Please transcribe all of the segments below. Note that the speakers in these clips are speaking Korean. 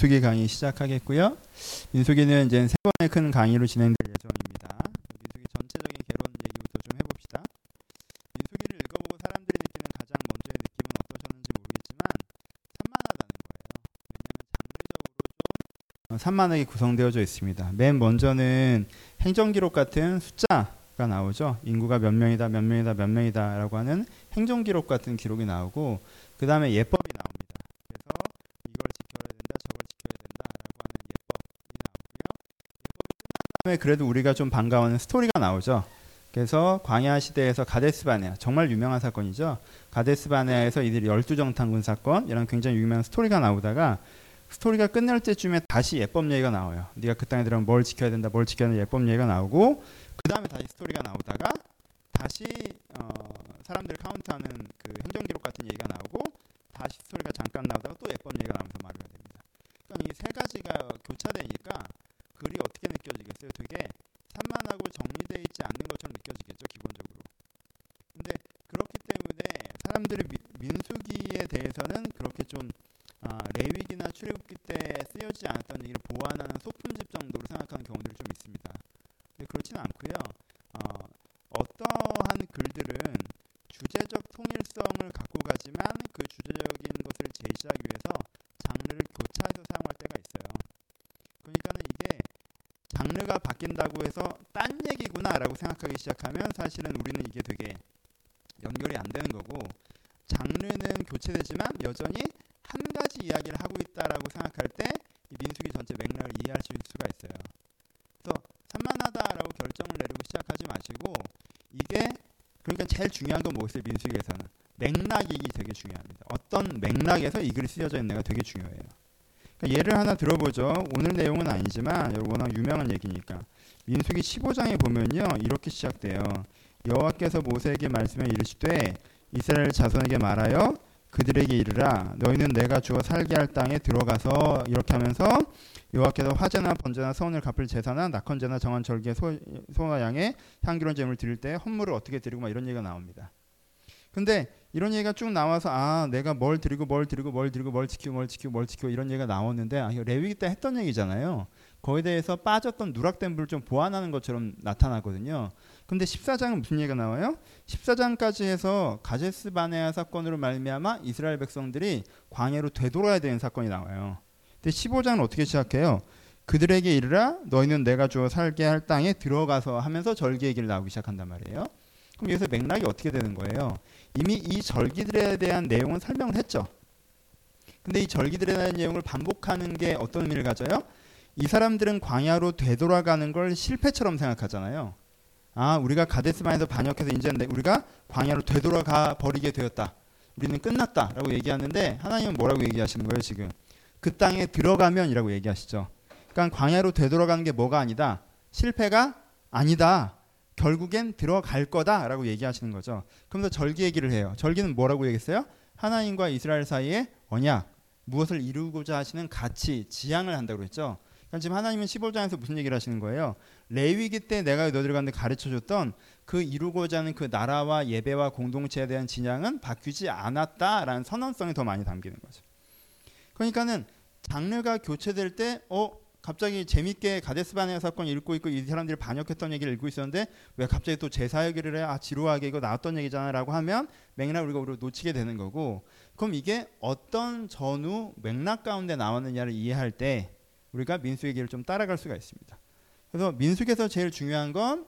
민수기 강의 시작하겠고요. 민수기는 이제 세 번의 큰 강의로 진행될 예정입니다. 민수기 전체적인 개론 얘기부터 좀 해봅시다. 민수기를 읽어보고 사람들이 느끼는 가장 먼저의 느낌은 어떠셨는지 모르겠지만 산만하다는 거예요. 왜냐하면 장르적으로 좀 산만하게 구성되어져 있습니다. 맨 먼저는 행정기록 같은 숫자가 나오죠. 인구가 몇 명이다, 몇 명이다, 몇 명이다라고 하는 행정기록 같은 기록이 나오고 그 다음에 예법 그래도 우리가 좀 반가워하는 스토리가 나오죠. 그래서 광야 시대에서 가데스 바네아 정말 유명한 사건이죠. 가데스 바네아에서 이들이 열두 정탐군 사건 이런 굉장히 유명한 스토리가 나오다가 스토리가 끝날 때쯤에 다시 예법 얘기가 나와요. 네가 그 땅에 들어가면 뭘 지켜야 된다, 뭘 지켜야 된다 예법 얘기가 나오고 그 다음에 다시 스토리가 나오다가 다시 어, 사람들 카운트하는 그 행정기록 같은 얘기가 나오고 다시 스토리가 잠깐 나오다가 또 예법 얘기가 나오면서 마무리가 됩니다. 그러니까 이 세 가지가 교차되니까 글이 어떻게 느껴지겠어요? 되게 산만하고 정리되어 있지 않는 것처럼 느껴지겠죠, 기본적으로. 근데 그렇기 때문에 사람들이 민수기에 대해서는 그렇게 좀 아, 레위기나 출애굽기 때 쓰여지지 않았던 얘기를 보완하는 소품집 정도로 생각하는 경우들이 좀 있습니다. 근데 그렇지는 않고요. 어, 어떠한 글들은 주제적 통일성을 갖고 가지만 그 주제적인 것을 제시하기 위해서 장르를 교차해서 사용할 때가 있어요. 그러니까는 이게 장르가 바뀐다고 해서 딴 얘기구나라고 생각하기 시작하면 사실은 우리는 이게 되게 연결이 안 되는 거고 장르는 교체되지만 여전히 한 가지 이야기를 하고 있다라고 생각할 때이 민수기 전체 맥락을 있을 수가 있어요. 그래서 산만하다라고 결정을 내리고 시작하지 마시고 이게 그러니까 제일 중요한 건 뭐겠어요 민수기에서는 맥락이 되게 중요합니다. 어떤 맥락에서 이 글이 쓰여져 있는가 되게 중요해요. 그러니까 예를 하나 들어보죠. 오늘 내용은 아니지만 워낙 유명한 얘기니까. 민수기 15장에 보면요. 이렇게 시작돼요. 여호와께서 모세에게 말씀해 이르시되 이스라엘 자손에게 말하여 그들에게 이르라 너희는 내가 주어 살게 할 땅에 들어가서 이렇게 하면서 여호와께서 화제나 번제나 서원을 갚을 제사나 낙헌제나 정한 절기에 소, 소와 양의 향기로운 제물을 드릴 때 헌물을 어떻게 드리고 막 이런 얘기가 나옵니다. 근데 이런 얘기가 쭉 나와서 아 내가 뭘 드리고 뭘 드리고 뭘 드리고 뭘 지키고 뭘 지키고 뭘 지키고 이런 얘기가 나오는데 아, 레위기 때 했던 얘기잖아요. 거기에 대해서 빠졌던 누락된 불을 좀 보완하는 것처럼 나타나거든요. 근데 14장은 무슨 얘기가 나와요? 14장까지 해서 가제스 바네아 사건으로 말미암아 이스라엘 백성들이 광야로 되돌아야 되는 사건이 나와요. 근데 15장은 어떻게 시작해요? 그들에게 이르라 너희는 내가 주어 살게 할 땅에 들어가서 하면서 절기 얘기를 나오기 시작한단 말이에요. 그럼 여기서 맥락이 어떻게 되는 거예요? 이미 이 절기들에 대한 내용은 설명을 했죠. 근데 이 절기들에 대한 내용을 반복하는 게 어떤 의미를 가져요? 이 사람들은 광야로 되돌아가는 걸 실패처럼 생각하잖아요. 아, 우리가 가데스반에서 반역해서 이제 우리가 광야로 되돌아가 버리게 되었다. 우리는 끝났다라고 얘기하는데 하나님은 뭐라고 얘기하시는 거예요, 지금? 그 땅에 들어가면이라고 얘기하시죠. 그러니까 광야로 되돌아가는 게 뭐가 아니다. 실패가 아니다. 결국엔 들어갈 거다라고 얘기하시는 거죠. 그러면서 절기 얘기를 해요. 절기는 뭐라고 얘기했어요? 하나님과 이스라엘 사이에 언약, 무엇을 이루고자 하시는 가치, 지향을 한다고 그랬죠. 그러니까 지금 하나님은 15장에서 무슨 얘기를 하시는 거예요? 레위기 때 내가 너희들 가운데 가르쳐 줬던 그 이루고자 하는 그 나라와 예배와 공동체에 대한 진양은 바뀌지 않았다라는 선언성이 더 많이 담기는 거죠. 그러니까는 장르가 교체될 때 어, 갑자기 재밌게 가데스 바네아 사건 읽고 있고 이 사람들이 반역했던 얘기를 읽고 있었는데 왜 갑자기 또 제사 얘기를 해? 아 지루하게 이거 나왔던 얘기잖아라고 하면 맥락 우리가 우리가 놓치게 되는 거고 그럼 이게 어떤 전후 맥락 가운데 나왔느냐를 이해할 때 우리가 민수 얘기를 좀 따라갈 수가 있습니다. 그래서 민수에서 제일 중요한 건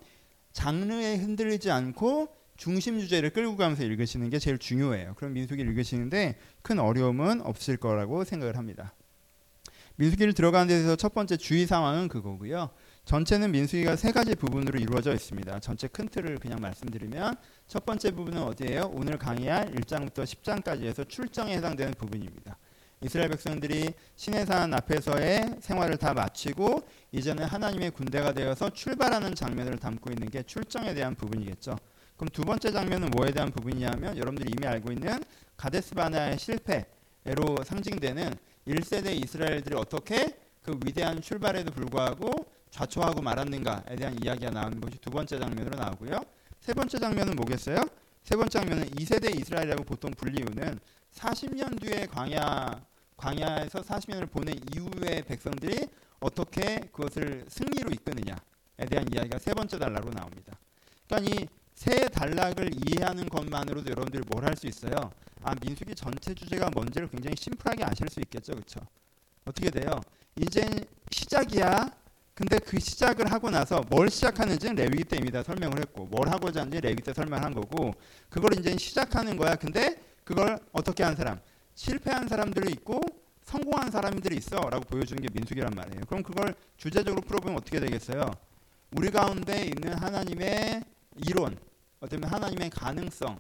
장르에 흔들리지 않고 중심 주제를 끌고 가면서 읽으시는 게 제일 중요해요. 그럼 민수기를 읽으시는데 큰 어려움은 없을 거라고 생각을 합니다. 민수기를 들어가는 데서 첫 번째 주의 상황은 그거고요. 전체는 민수기가 세 가지 부분으로 이루어져 있습니다. 전체 큰 틀을 그냥 말씀드리면 첫 번째 부분은 어디예요? 오늘 강의할 1장부터 10장까지 해서 출정에 해당되는 부분입니다. 이스라엘 백성들이 시내산 앞에서의 생활을 다 마치고 이제는 하나님의 군대가 되어서 출발하는 장면을 담고 있는 게 출정에 대한 부분이겠죠. 그럼 두 번째 장면은 뭐에 대한 부분이냐면 여러분들이 이미 알고 있는 가데스 바나의 실패로 상징되는 1세대 이스라엘들이 어떻게 그 위대한 출발에도 불구하고 좌초하고 말았는가에 대한 이야기가 나오는 것이 두 번째 장면으로 나오고요. 세 번째 장면은 뭐겠어요? 세 번째 장면은 2세대 이스라엘이라고 보통 불리우는 40년 뒤에 광야 광야에서 40년을 보낸 이후의 백성들이 어떻게 그것을 승리로 이끄느냐에 대한 이야기가 세 번째 단락으로 나옵니다. 그러니까 이 세 단락을 이해하는 것만으로도 여러분들이 뭘 할 수 있어요? 아 민수기 전체 주제가 뭔지를 굉장히 심플하게 아실 수 있겠죠, 그렇죠? 어떻게 돼요? 이제 시작이야. 근데 그 시작을 하고 나서 뭘 시작하는지는 레위기 때 이미 다 설명을 했고 뭘 하고자 하는지 레위기 때 설명한 거고 그걸 이제 시작하는 거야. 근데 그걸 어떻게 한 사람? 실패한 사람들이 있고 성공한 사람들이 있어라고 보여주는 게 민수기란 말이에요. 그럼 그걸 주제적으로 풀어보면 어떻게 되겠어요? 우리 가운데 있는 하나님의 이론, 어쩌면 하나님의 가능성을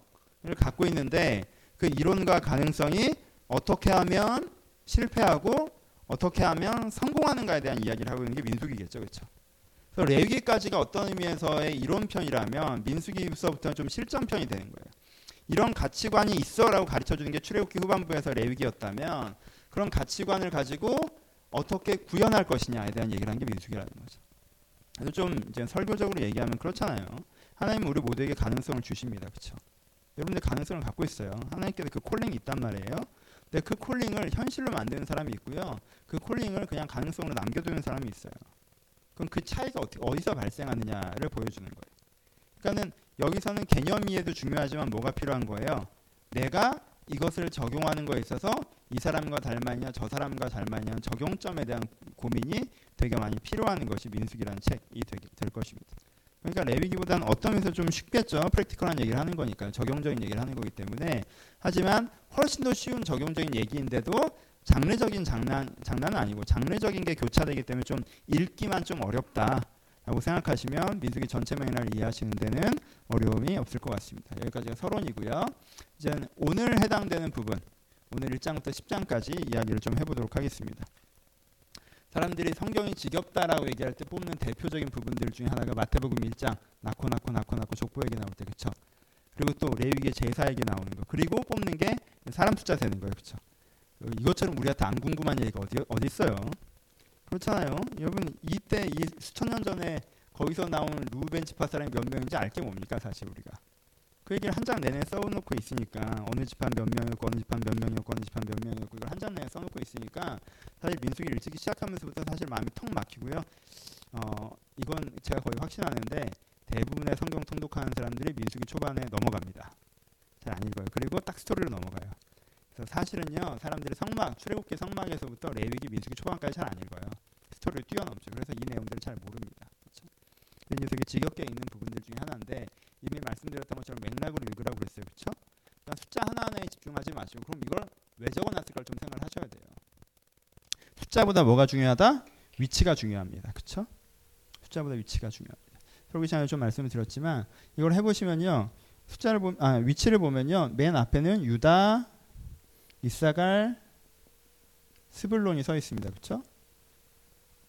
갖고 있는데 그 이론과 가능성이 어떻게 하면 실패하고 어떻게 하면 성공하는가에 대한 이야기를 하고 있는 게 민수기겠죠, 그렇죠? 레위기까지가 어떤 의미에서의 이론편이라면 민수기부터는 좀 실전편이 되는 거예요. 이런 가치관이 있어라고 가르쳐 주는 게 출애굽기 후반부에서 레위기였다면 그런 가치관을 가지고 어떻게 구현할 것이냐에 대한 얘기를 한 게 민수기라는 거죠. 그래서 좀 이제 설교적으로 얘기하면 그렇잖아요. 하나님은 우리 모두에게 가능성을 주십니다. 그렇죠? 여러분들 가능성을 갖고 있어요. 하나님께서 그 콜링이 있단 말이에요. 근데 그 콜링을 현실로 만드는 사람이 있고요. 그 콜링을 그냥 가능성으로 남겨두는 사람이 있어요. 그럼 그 차이가 어떻게, 어디서 발생하느냐를 보여주는 거예요. 그러니까는 여기서는 개념 이해도 중요하지만 뭐가 필요한 거예요? 내가 이것을 적용하는 거에 있어서 이 사람과 닮았냐 저 사람과 닮았냐 적용점에 대한 고민이 되게 많이 필요한 것이 민숙이라는 책이 되게 될 것입니다. 그러니까 레위기보다는 어떤 면에서 좀 쉽겠죠. 프랙티컬한 얘기를 하는 거니까 적용적인 얘기를 하는 거기 때문에 하지만 훨씬 더 쉬운 적용적인 얘기인데도 장르적인 장난 장난은 아니고 장르적인 게 교차되기 때문에 좀 읽기만 좀 어렵다. 라고 생각하시면 민수기 전체 맥락을 이해하시는 데는 어려움이 없을 것 같습니다. 여기까지가 서론이고요. 이제 오늘 해당되는 부분, 오늘 1장부터 10장까지 이야기를 좀 해보도록 하겠습니다. 사람들이 성경이 지겹다라고 얘기할 때 뽑는 대표적인 부분들 중에 하나가 마태복음 1장 낳고 낳고 낳고 낳고 족보에게 나올 때 그렇죠. 그리고 또 레위기의 제사에게 나오는 거. 그리고 뽑는 게 사람 숫자 되는 거예요. 그렇죠. 이것처럼 우리한테 안 궁금한 얘기가 어디 어디 있어요? 그렇잖아요. 여러분 이때 이 수천 년 전에 거기서 나온 루벤 지파 사람이 몇 명인지 알게 뭡니까 사실 우리가 그 얘기를 한 장 내내 써놓고 있으니까 어느 집안 몇 명이었고 어느 집안 몇 명이었고 어느 집안 몇 명이었고 이걸 한 장 내내 써놓고 있으니까 사실 민수기 일찍이 시작하면서부터 사실 마음이 턱 막히고요. 어 이건 제가 거의 확신하는데 대부분의 성경 통독하는 사람들이 민수기 초반에 넘어갑니다. 잘 안 읽어요. 그리고 딱 스토리로 넘어가요. 그래서 사실은요 사람들이 성막 출애굽기 성막에서부터 레위기 민수기 초반까지 잘 안 읽어요. 스토리를 뛰어넘죠. 그래서 이 내용들을 잘 모릅니다. 그렇죠? 되게 지겹게 읽는 부분들 중에 하나인데 이미 말씀드렸던 것처럼 맥락으로 읽으라고 그랬어요. 그렇죠? 그러니까 숫자 하나하나에 집중하지 마시고 그럼 이걸 왜 적어놨을까 좀 생각을 하셔야 돼요. 숫자보다 뭐가 중요하다? 위치가 중요합니다. 그렇죠? 숫자보다 위치가 중요합니다. 프로비션에 좀 말씀을 드렸지만 이걸 해보시면요. 숫자를 보, 아 위치를 보면요. 맨 앞에는 유다, 이사갈, 스불론이 서 있습니다. 그렇죠?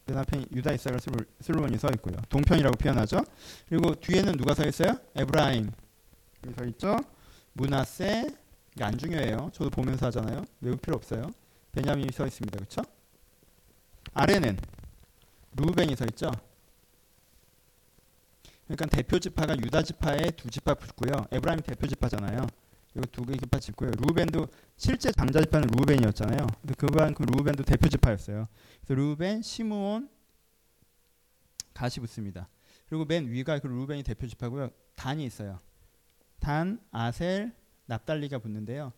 맨 앞에 유다, 이사갈, 스불론이 서 있고요. 동편이라고 표현하죠. 그리고 뒤에는 누가 서 있어요? 에브라임 서 있죠. 므낫세 이게 안 중요해요. 저도 보면서 하잖아요. 외울 필요 없어요. 베냐민이 서 있습니다. 그렇죠? 아래는 루벤이 서 있죠. 그러니까 대표 지파가 유다 지파에 두 지파 붙고요. 에브라임 대표 지파잖아요. 이거 두개 지파 짓고요. 루벤도 실제 장자 지파는 루벤이었잖아요. 그반 그 루벤도 대표 지파였어요. 그래서 루벤, 시므온, 가시 붙습니다. 그리고 맨 위가 그 루벤이 대표 지파고요. 단이 있어요. 단, 아셀, 납달리가 붙는데요.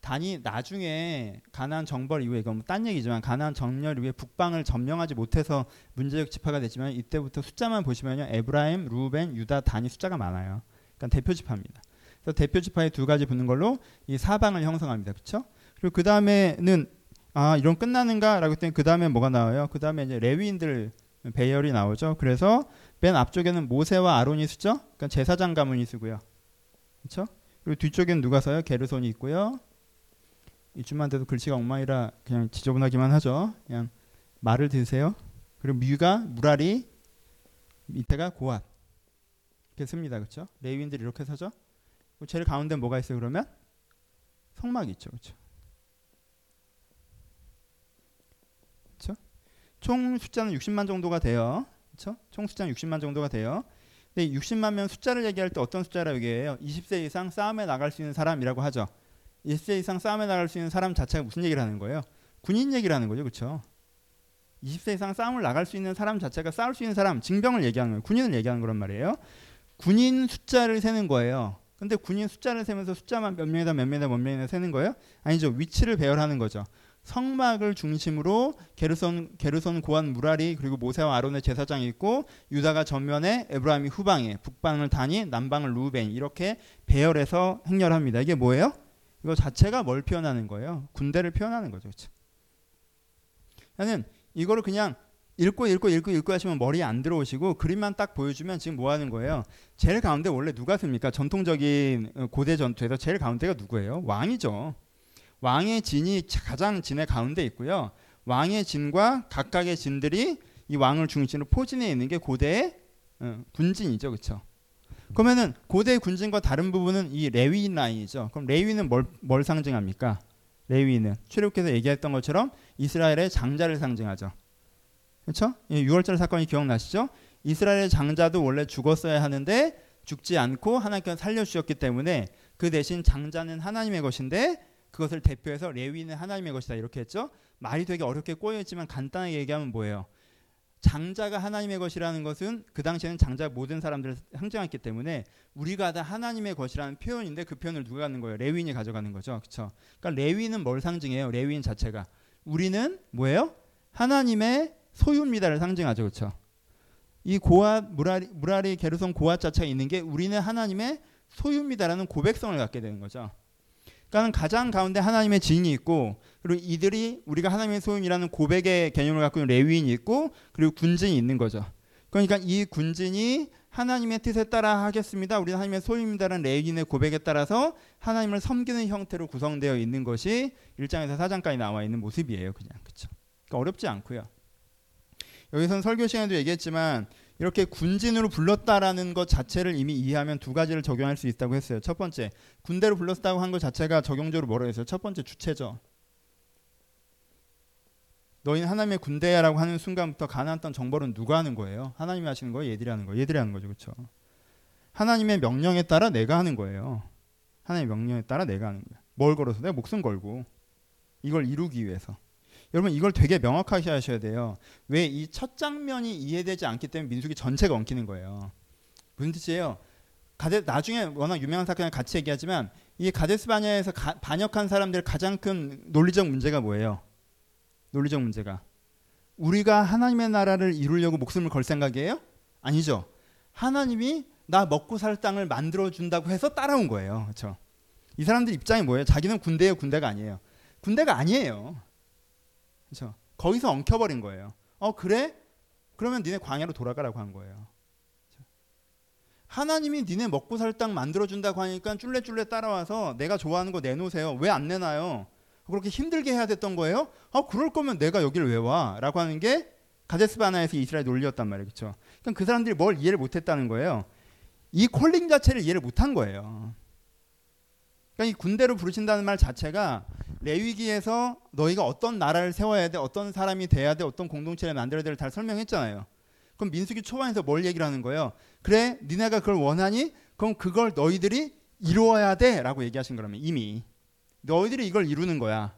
단이 나중에 가나안 정벌 이후에 이건 딴 얘기지만 가나안 정렬 이후에 북방을 점령하지 못해서 문제적 지파가 됐지만 이때부터 숫자만 보시면요 에브라임, 루벤, 유다, 단이 숫자가 많아요. 그러니까 대표 지파입니다. 그래서 대표 지파에 두 가지 붙는 걸로 이 사방을 형성합니다. 그렇죠? 그리고 그 다음에는 아 이런 끝나는가라고 했더니 그 다음에 뭐가 나와요? 그 다음에 이제 레위인들 배열이 나오죠. 그래서 맨 앞쪽에는 모세와 아론이 쓰죠. 그러니까 제사장 가문이 쓰고요. 그렇죠? 그리고 뒤쪽에는 누가 서요? 게르손이 있고요. 이쯤만 돼도 글씨가 엉망이라 그냥 지저분하기만 하죠. 그냥 말을 드세요. 그리고 뮤가 무라리 밑에가 고앗 이렇게 씁니다. 그렇죠? 레위인들이 이렇게 서죠. 제일 가운데 뭐가 있어요? 그러면 성막이 있죠. 그렇죠? 총 숫자는 60만 정도가 돼요. 그렇죠? 총 숫자는 60만 정도가 돼요. 근데 60만 명 숫자를 얘기할 때 어떤 숫자라고 얘기해요? 20세 이상 싸움에 나갈 수 있는 사람이라고 하죠. 1세 이상 싸움에 나갈 수 있는 사람 자체가 무슨 얘기를 하는 거예요? 군인 얘기를 하는 거죠. 그렇죠? 20세 이상 싸움을 나갈 수 있는 사람 자체가 싸울 수 있는 사람, 징병을 얘기하는 거예요. 군인을 얘기하는 거란 말이에요. 군인 숫자를 세는 거예요. 근데 군인 숫자를 세면서 숫자만 몇 명이다 몇 명이다 몇 명이다 세는 거예요? 아니죠. 위치를 배열하는 거죠. 성막을 중심으로 게르손 게르손 고한 무라리 그리고 모세와 아론의 제사장이 있고 유다가 전면에 에브라임이 후방에 북방을 다니 남방을 루벤 이렇게 배열해서 행렬합니다. 이게 뭐예요? 이거 자체가 뭘 표현하는 거예요? 군대를 표현하는 거죠. 그렇죠? 이거를 그냥 읽고 읽고 읽고 읽고 하시면 머리에 안 들어오시고 그림만 딱 보여주면 지금 뭐 하는 거예요? 제일 가운데 원래 누가 씁니까? 전통적인 어, 고대 전투에서 제일 가운데가 누구예요? 왕이죠. 왕의 진이 가장 진의 가운데 있고요. 왕의 진과 각각의 진들이 이 왕을 중심으로 포진해 있는 게 고대의 어, 군진이죠. 그렇죠? 그러면은 고대 군진과 다른 부분은 이 레위인 라인이죠. 그럼 레위는 뭘, 뭘 상징합니까? 레위는 출애굽께서 얘기했던 것처럼 이스라엘의 장자를 상징하죠. 그렇죠? 6월절 사건이 기억나시죠? 이스라엘의 장자도 원래 죽었어야 하는데 죽지 않고 하나님께서 살려주셨기 때문에 그 대신 장자는 하나님의 것인데 그것을 대표해서 레위는 하나님의 것이다 이렇게 했죠. 말이 되게 어렵게 꼬여있지만 간단하게 얘기하면 뭐예요? 장자가 하나님의 것이라는 것은 그 당시에는 장자 모든 사람들을 상징했기 때문에 우리가 다 하나님의 것이라는 표현인데 그 표현을 누가 갖는 거예요? 레위인이 가져가는 거죠. 그렇죠? 그러니까 레위는 뭘 상징해요? 레위인 자체가 우리는 뭐예요? 하나님의 소유입니다를 상징하죠. 그렇죠? 이 고아 무라리, 무라리 게르손 고아 자체가 있는 게 우리는 하나님의 소유입니다라는 고백성을 갖게 되는 거죠. 그러니까 가장 가운데 하나님의 지인이 있고 그리고 이들이 우리가 하나님의 소유이라는 고백의 개념을 갖고 있는 레위인이 있고 그리고 군진이 있는 거죠. 그러니까 이 군진이 하나님의 뜻에 따라 하겠습니다. 우리는 하나님의 소유입니다라는 레위인의 고백에 따라서 하나님을 섬기는 형태로 구성되어 있는 것이 1장에서 4장까지 나와 있는 모습이에요. 그냥 그렇죠. 그러니까 어렵지 않고요. 여기선 설교 시간에도 얘기했지만 이렇게 군진으로 불렀다라는 것 자체를 이미 이해하면 두 가지를 적용할 수 있다고 했어요. 첫 번째, 군대로 불렀다고 한 것 자체가 적용적으로 뭐라 했어요? 첫 번째 주체죠. 너희는 하나님의 군대야라고 하는 순간부터 가나안 땅 정벌은 누가 하는 거예요? 하나님이 하시는 거예요? 얘들이 하는 거예요? 얘들이 하는 거죠. 그렇죠? 하나님의 명령에 따라 내가 하는 거예요. 하나님의 명령에 따라 내가 하는 거예요. 뭘 걸어서? 내가 목숨 걸고 이걸 이루기 위해서. 여러분 이걸 되게 명확하게 하셔야 돼요. 왜 이 첫 장면이 이해되지 않기 때문에 민숙이 전체가 엉키는 거예요. 무슨 뜻이에요? 가데 나중에 워낙 유명한 사건을 같이 얘기하지만 이 가데스 바냐에서 가, 반역한 사람들 가장 큰 논리적 문제가 뭐예요? 논리적 문제가 우리가 하나님의 나라를 이루려고 목숨을 걸 생각이에요? 아니죠. 하나님이 나 먹고 살 땅을 만들어 준다고 해서 따라온 거예요. 그렇죠? 이 사람들 입장이 뭐예요? 자기는 군대예요, 군대가 아니에요. 군대가 아니에요. 그렇죠? 거기서 엉켜버린 거예요. 어 그래? 그러면 니네 광야로 돌아가라고 한 거예요. 하나님이 니네 먹고 살 땅 만들어준다고 하니까 쫄래쫄래 따라와서 내가 좋아하는 거 내놓으세요. 왜 안 내놔요? 그렇게 힘들게 해야 됐던 거예요? 아 그럴 거면 내가 여기를 왜 와? 라고 하는 게 가데스 바나에서 이스라엘 논리였단 말이에요. 그렇죠? 그럼 그 사람들이 뭘 이해를 못 했다는 거예요. 이 콜링 자체를 이해를 못 한 거예요. 그러니까 이 군대로 부르신다는 말 자체가 레위기에서 너희가 어떤 나라를 세워야 돼, 어떤 사람이 돼야 돼, 어떤 공동체를 만들어야 돼를 다 설명했잖아요. 그럼 민수기 초반에서 뭘 얘기를 하는 거예요? 그래, 니네가 그걸 원하니? 그럼 그걸 너희들이 이루어야 돼라고 얘기하신 거라면 이미 너희들이 이걸 이루는 거야.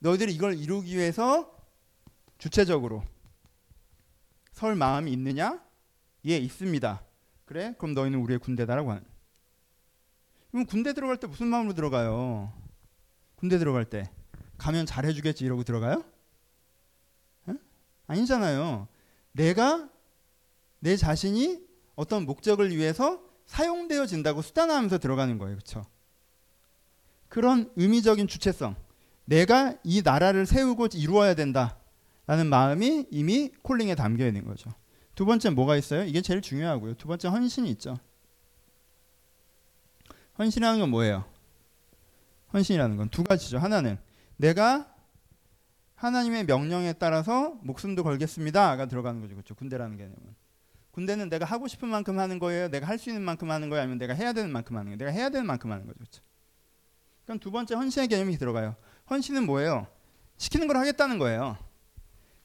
너희들이 이걸 이루기 위해서 주체적으로 설 마음이 있느냐? 예, 있습니다. 그래? 그럼 너희는 우리의 군대다라고 하는. 그럼 군대 들어갈 때 무슨 마음으로 들어가요? 군대 들어갈 때 가면 잘해주겠지 이러고 들어가요? 에? 아니잖아요. 내가 내 자신이 어떤 목적을 위해서 사용되어진다고 수단화하면서 들어가는 거예요. 그렇죠? 그런 의미적인 주체성. 내가 이 나라를 세우고 이루어야 된다라는 마음이 이미 콜링에 담겨 있는 거죠. 두 번째 뭐가 있어요? 이게 제일 중요하고요. 두 번째 헌신이 있죠. 헌신이라는 건 뭐예요? 헌신이라는 건 두 가지죠. 하나는 내가 하나님의 명령에 따라서 목숨도 걸겠습니다가 들어가는 거죠. 그렇죠. 군대라는 개념은. 군대는 내가 하고 싶은 만큼 하는 거예요. 내가 할 수 있는 만큼 하는 거예요. 아니면 내가 해야 되는 만큼 하는 거예요. 내가 해야 되는 만큼 하는 거죠. 그렇죠. 그럼 두 번째 헌신의 개념이 들어가요. 헌신은 뭐예요? 시키는 걸 하겠다는 거예요.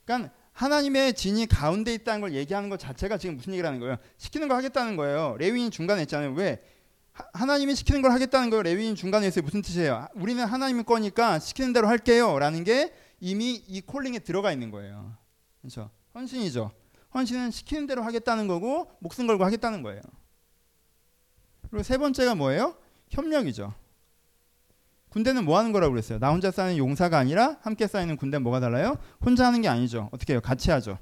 그러니까 하나님의 진이 가운데 있다는 걸 얘기하는 것 자체가 지금 무슨 얘기를 하는 거예요? 시키는 걸 하겠다는 거예요. 레위인 중간에 있잖아요. 왜? 하나님이 시키는 걸 하겠다는 거예요. 레위인 중간에 있어요. 무슨 뜻이에요? 우리는 하나님의 거니까 시키는 대로 할게요. 라는 게 이미 이 콜링에 들어가 있는 거예요. 그렇죠? 헌신이죠. 헌신은 시키는 대로 하겠다는 거고 목숨 걸고 하겠다는 거예요. 그리고 세 번째가 뭐예요? 협력이죠. 군대는 뭐 하는 거라고 그랬어요? 나 혼자 쌓는 용사가 아니라 함께 쌓이는 군대는 뭐가 달라요? 혼자 하는 게 아니죠. 어떻게 해요? 같이 하죠.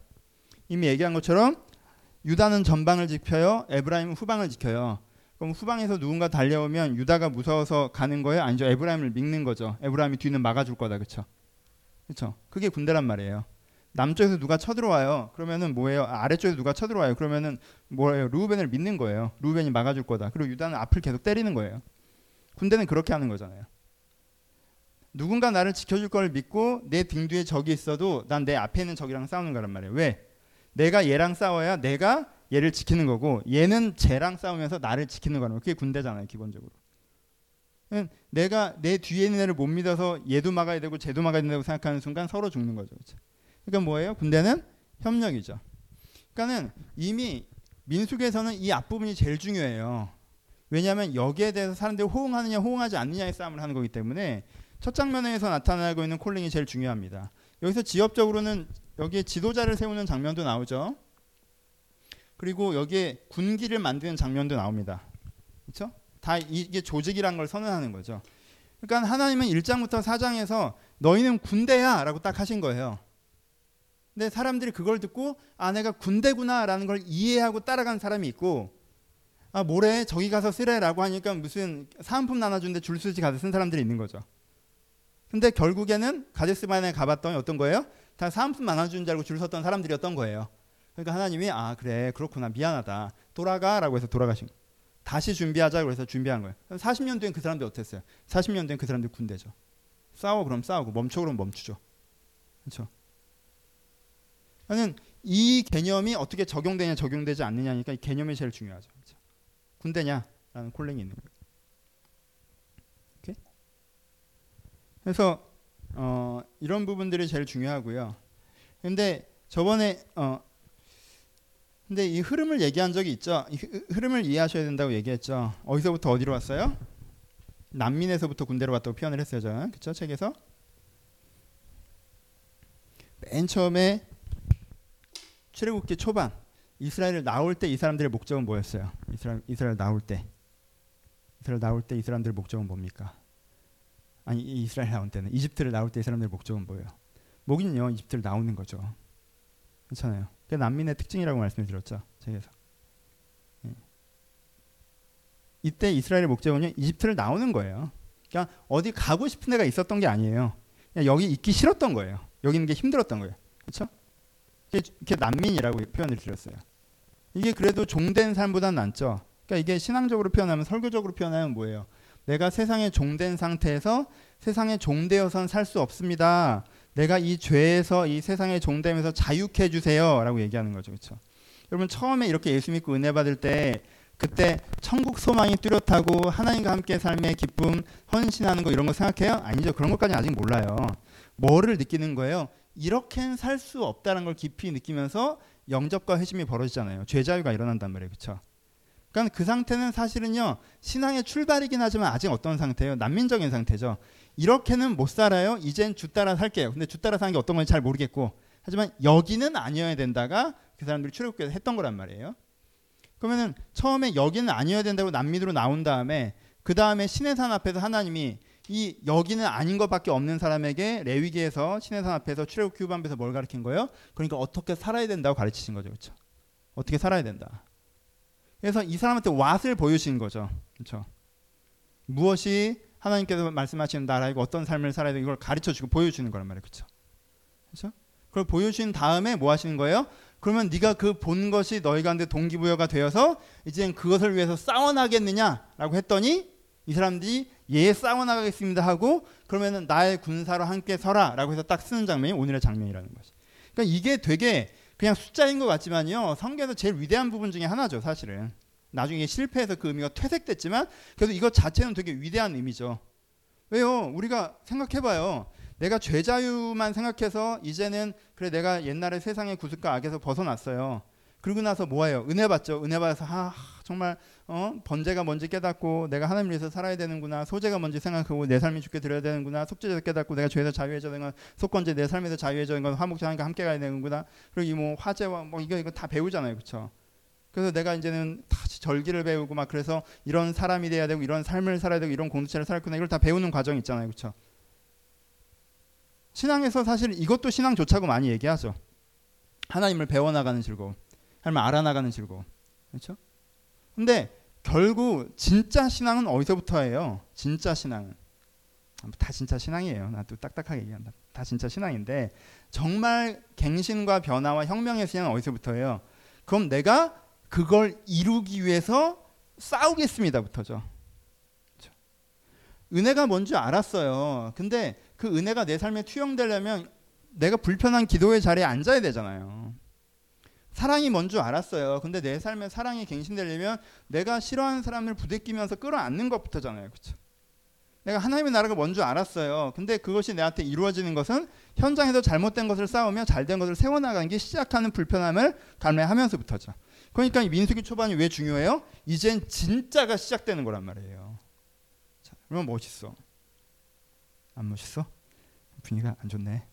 이미 얘기한 것처럼 유다는 전방을 지켜요. 에브라임은 후방을 지켜요. 그럼 후방에서 누군가 달려오면 유다가 무서워서 가는 거예요? 아니죠. 에브라임을 믿는 거죠. 에브라임이 뒤는 막아줄 거다. 그렇죠? 그렇죠. 그게 군대란 말이에요. 남쪽에서 누가 쳐들어와요. 그러면은 뭐예요? 아, 아래쪽에서 누가 쳐들어와요. 그러면은 뭐예요? 루벤을 믿는 거예요. 루벤이 막아줄 거다. 그리고 유다는 앞을 계속 때리는 거예요. 군대는 그렇게 하는 거잖아요. 누군가 나를 지켜줄 걸 믿고 내 등 뒤에 적이 있어도 난 내 앞에 있는 적이랑 싸우는 거란 말이에요. 왜? 내가 얘랑 싸워야 내가 얘를 지키는 거고 얘는 쟤랑 싸우면서 나를 지키는 거라는 그게 군대잖아요 기본적으로. 내가 내 뒤에 있는 애를 못 믿어서 얘도 막아야 되고 쟤도 막아야 된다고 생각하는 순간 서로 죽는 거죠 그렇죠? 그러니까 뭐예요? 군대는 협력이죠. 그러니까는 이미 민숙에서는 이 앞부분이 제일 중요해요. 왜냐하면 여기에 대해서 사람들이 호응하느냐 호응하지 않느냐의 싸움을 하는 거기 때문에 첫 장면에서 나타나고 있는 콜링이 제일 중요합니다. 여기서 지역적으로는 여기에 지도자를 세우는 장면도 나오죠 그리고 여기에 군기를 만드는 장면도 나옵니다. 그렇죠? 다 이게 조직이란 걸 선언하는 거죠. 그러니까 하나님은 1장부터 4장에서 너희는 군대야라고 딱 하신 거예요. 근데 사람들이 그걸 듣고 아 내가 군대구나라는 걸 이해하고 따라간 사람이 있고 아 뭐래 저기 가서 쓰래라고 하니까 무슨 사은품 나눠주는데 줄 서지 가서 쓴 사람들이 있는 거죠. 근데 결국에는 가데스반에 가봤더니 어떤 거예요? 다 사은품 나눠주는 줄 알고 줄 섰던 사람들이었던 거예요. 그러니까 하나님이 아 그래 그렇구나 미안하다 돌아가라고 해서 돌아가신. 다시 준비하자 그래서 준비한 거예요. 40년 뒤엔 그 사람들 어땠어요? 40년 뒤엔 그 사람들 군대죠. 싸워 그럼 싸우고 멈춰 그럼 멈추죠. 그렇죠? 저는 이 개념이 어떻게 적용되냐 적용되지 않느냐니까 이 개념이 제일 중요하죠. 그렇죠? 군대냐라는 콜링이 있는 거예요. 그래서 어, 이런 부분들이 제일 중요하고요. 근데 저번에 어, 근데 이 흐름을 얘기한 적이 있죠. 이 흐름을 이해하셔야 된다고 얘기했죠. 어디서부터 어디로 왔어요? 난민에서부터 군대로 왔다고 표현을 했어요. 저는 그쵸 책에서 맨 처음에 출애굽기 초반 이스라엘을 나올 때 이 사람들의 목적은 뭐였어요? 이스라엘 이스라엘 나올 때 이스라엘 나올 때 이 사람들의 목적은 뭡니까? 아니 이스라엘 나올 때는 이집트를 나올 때 이 사람들의 목적은 뭐예요? 목인요 이집트를 나오는 거죠. 그렇잖아요. 그게 난민의 특징이라고 말씀을 드렸죠. 책에서. 예. 이때 이스라엘의 목적은요. 이집트를 나오는 거예요. 그러니까 어디 가고 싶은 데가 있었던 게 아니에요. 그냥 여기 있기 싫었던 거예요. 여기 있는 게 힘들었던 거예요. 그렇죠? 이렇게 난민이라고 표현을 드렸어요. 이게 그래도 종된 삶보다는 낫죠. 그러니까 이게 신앙적으로 표현하면 설교적으로 표현하면 뭐예요? 내가 세상에 종된 상태에서 세상에 종되어선 살 수 없습니다. 내가 이 죄에서 이 세상에 종되면서 자유케 해주세요라고 얘기하는 거죠, 그렇죠? 여러분 처음에 이렇게 예수 믿고 은혜 받을 때 그때 천국 소망이 뚜렷하고 하나님과 함께 삶의 기쁨, 헌신하는 거 이런 거 생각해요? 아니죠. 그런 것까지는 아직 몰라요. 뭐를 느끼는 거예요? 이렇게는 살 수 없다는 걸 깊이 느끼면서 영접과 회심이 벌어지잖아요. 죄 자유가 일어난단 말이에요. 그렇죠? 그러니까 그 상태는 사실은요 신앙의 출발이긴 하지만 아직 어떤 상태예요? 난민적인 상태죠. 이렇게는 못 살아요. 이젠 주 따라 살게요. 근데 주 따라 사는 게 어떤 건지 잘 모르겠고 하지만 여기는 아니어야 된다가 그 사람들이 출애굽기에서 했던 거란 말이에요. 그러면은 처음에 여기는 아니어야 된다고 난민으로 나온 다음에 그 다음에 신의 산 앞에서 하나님이 이 여기는 아닌 것밖에 없는 사람에게 레위기에서 신의 산 앞에서 출애굽 기 후반부에서 뭘 가르친 거예요? 그러니까 어떻게 살아야 된다고 가르치신 거죠, 그렇죠? 어떻게 살아야 된다. 그래서 이 사람한테 왓을 보여주신 거죠. 그렇죠? 무엇이 하나님께서 말씀하시는 나라이고 어떤 삶을 살아야 되고 이걸 가르쳐 주고 보여주는 거란 말이에요. 그렇죠? 그렇죠? 그걸 보여주신 다음에 뭐 하시는 거예요? 그러면 네가 그 본 것이 너희 가운데 동기부여가 되어서 이제 그것을 위해서 싸워나겠느냐라고 했더니 이 사람들이 예 싸워나가겠습니다 하고 그러면은 나의 군사로 함께 서라라고 해서 딱 쓰는 장면이 오늘의 장면이라는 것이. 그러니까 이게 되게 그냥 숫자인 것 같지만요. 성경에서 제일 위대한 부분 중에 하나죠, 사실은. 나중에 실패해서 그 의미가 퇴색됐지만 그래도 이것 자체는 되게 위대한 의미죠. 왜요? 우리가 생각해봐요. 내가 죄자유만 생각해서 이제는 그래 내가 옛날에 세상의 구습과 악에서 벗어났어요. 그러고 나서 뭐예요? 은혜 받죠. 은혜 받아서 아, 정말 어? 번제가 뭔지 깨닫고 내가 하나님을 위해서 살아야 되는구나. 소재가 뭔지 생각하고 내 삶이 죽게 드려야 되는구나. 속죄제도 깨닫고 내가 죄에서 자유해져야 되는 건 속건제 내 삶에서 자유해져야 되는 건 화목제하니까 함께 가야 되는구나. 그리고 이뭐 화제와 뭐 이거 이거 다 배우잖아요. 그렇죠? 그래서 내가 이제는 다시 절기를 배우고 막 그래서 이런 사람이 돼야 되고 이런 삶을 살아야 되고 이런 공동체를 살았구나. 이걸 다 배우는 과정이 있잖아요. 그렇죠? 신앙에서 사실 이것도 신앙 좋자고 많이 얘기하죠. 하나님을 배워나가는 즐거움. 하나님을 알아나가는 즐거움. 그렇죠? 근데 결국 진짜 신앙은 어디서부터예요? 진짜 신앙은 다 진짜 신앙이에요. 나도 딱딱하게 얘기한다. 다 진짜 신앙인데 정말 갱신과 변화와 혁명의 신앙은 어디서부터예요? 그럼 내가 그걸 이루기 위해서 싸우겠습니다부터죠. 그렇죠? 은혜가 뭔지 알았어요. 근데 그 은혜가 내 삶에 투영되려면 내가 불편한 기도의 자리에 앉아야 되잖아요. 사랑이 뭔 줄 알았어요. 근데 내 삶에 사랑이 갱신되려면 내가 싫어하는 사람을 부대끼면서 끌어안는 것부터잖아요. 그렇죠? 내가 하나님의 나라가 뭔 줄 알았어요. 근데 그것이 내한테 이루어지는 것은 현장에서 잘못된 것을 싸우며 잘된 것을 세워나가는 게 시작하는 불편함을 감내하면서부터죠. 그러니까 민수기 초반이 왜 중요해요? 이젠 진짜가 시작되는 거란 말이에요. 자, 그러면 멋있어. 안 멋있어? 분위기가 안 좋네.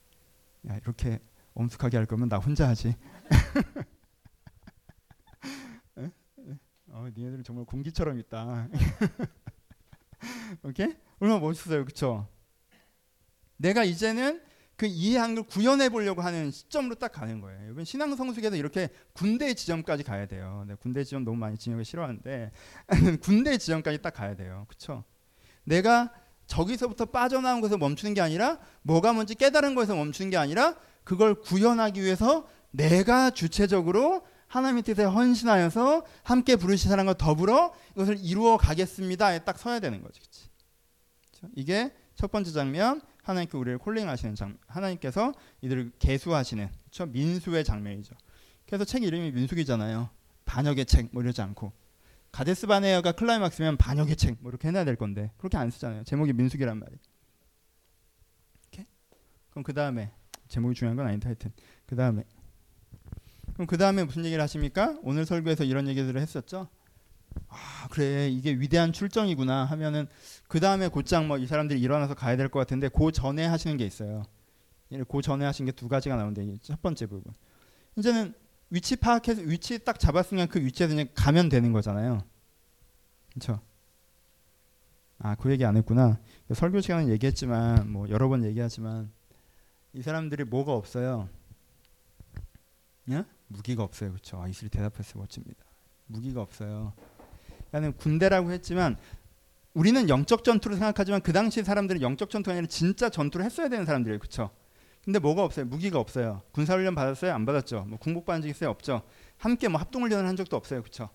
야 이렇게 엄숙하게 할 거면 나 혼자 하지. 어, 니네들 정말 공기처럼 있다. 오케이? 얼마나 멋있어요, 그렇죠? 내가 이제는 그 이해한 걸 구현해 보려고 하는 시점으로 딱 가는 거예요. 이번 신앙 성숙에서 이렇게 군대 지점까지 가야 돼요. 네, 군대 지점 너무 많이 진영이 싫어하는데 군대 지점까지 딱 가야 돼요. 그렇죠? 내가 저기서부터 빠져나온 것에서 멈추는 게 아니라 뭐가 뭔지 깨달은 것에서 멈추는 게 아니라 그걸 구현하기 위해서 내가 주체적으로 하나님의 뜻에 헌신하여서 함께 부르신 사람과 더불어 이것을 이루어 가겠습니다에 딱 서야 되는 거지. 그렇죠? 이게 첫 번째 장면 하나님께 우리를 콜링하시는 장 하나님께서 이들을 개수하시는 그렇죠? 민수의 장면이죠. 그래서 책 이름이 민수기잖아요. 반역의 책 뭐 이러지 않고 가데스 바네어가 클라이막스면 반역의 책 뭐 이렇게 해놔야 될 건데 그렇게 안 쓰잖아요. 제목이 민수기란 말이. 그럼 그 다음에 제목이 중요한 건 아닌데 하여튼 그 다음에 그럼 그 다음에 무슨 얘기를 하십니까? 오늘 설교에서 이런 얘기들을 했었죠. 아 그래 이게 위대한 출정이구나 하면은 그 다음에 곧장 뭐 이 사람들이 일어나서 가야 될 것 같은데 그 전에 하시는 게 있어요. 그 전에 하신 게 두 가지가 나오는데 첫 번째 부분 이제는 위치 파악해서 위치 딱 잡았으면 그 위치에서 그냥 가면 되는 거잖아요. 그렇죠? 아그 얘기 안 했구나. 설교 시간은 얘기했지만 뭐 여러 번 얘기하지만 이 사람들이 뭐가 없어요. 예? 무기가 없어요. 그렇죠? 아, 이슬이 대답했어요. 멋집니다. 무기가 없어요. 나는 군대라고 했지만 우리는 영적 전투를 생각하지만 그 당시 사람들은 영적 전투가 아니라 진짜 전투를 했어야 되는 사람들이에요. 그렇죠? 근데 뭐가 없어요? 무기가 없어요. 군사훈련 받았어요? 안 받았죠? 뭐 받은 적 있어요? 없죠? 함께 뭐 합동훈련을 한 적도 없어요. 그렇죠?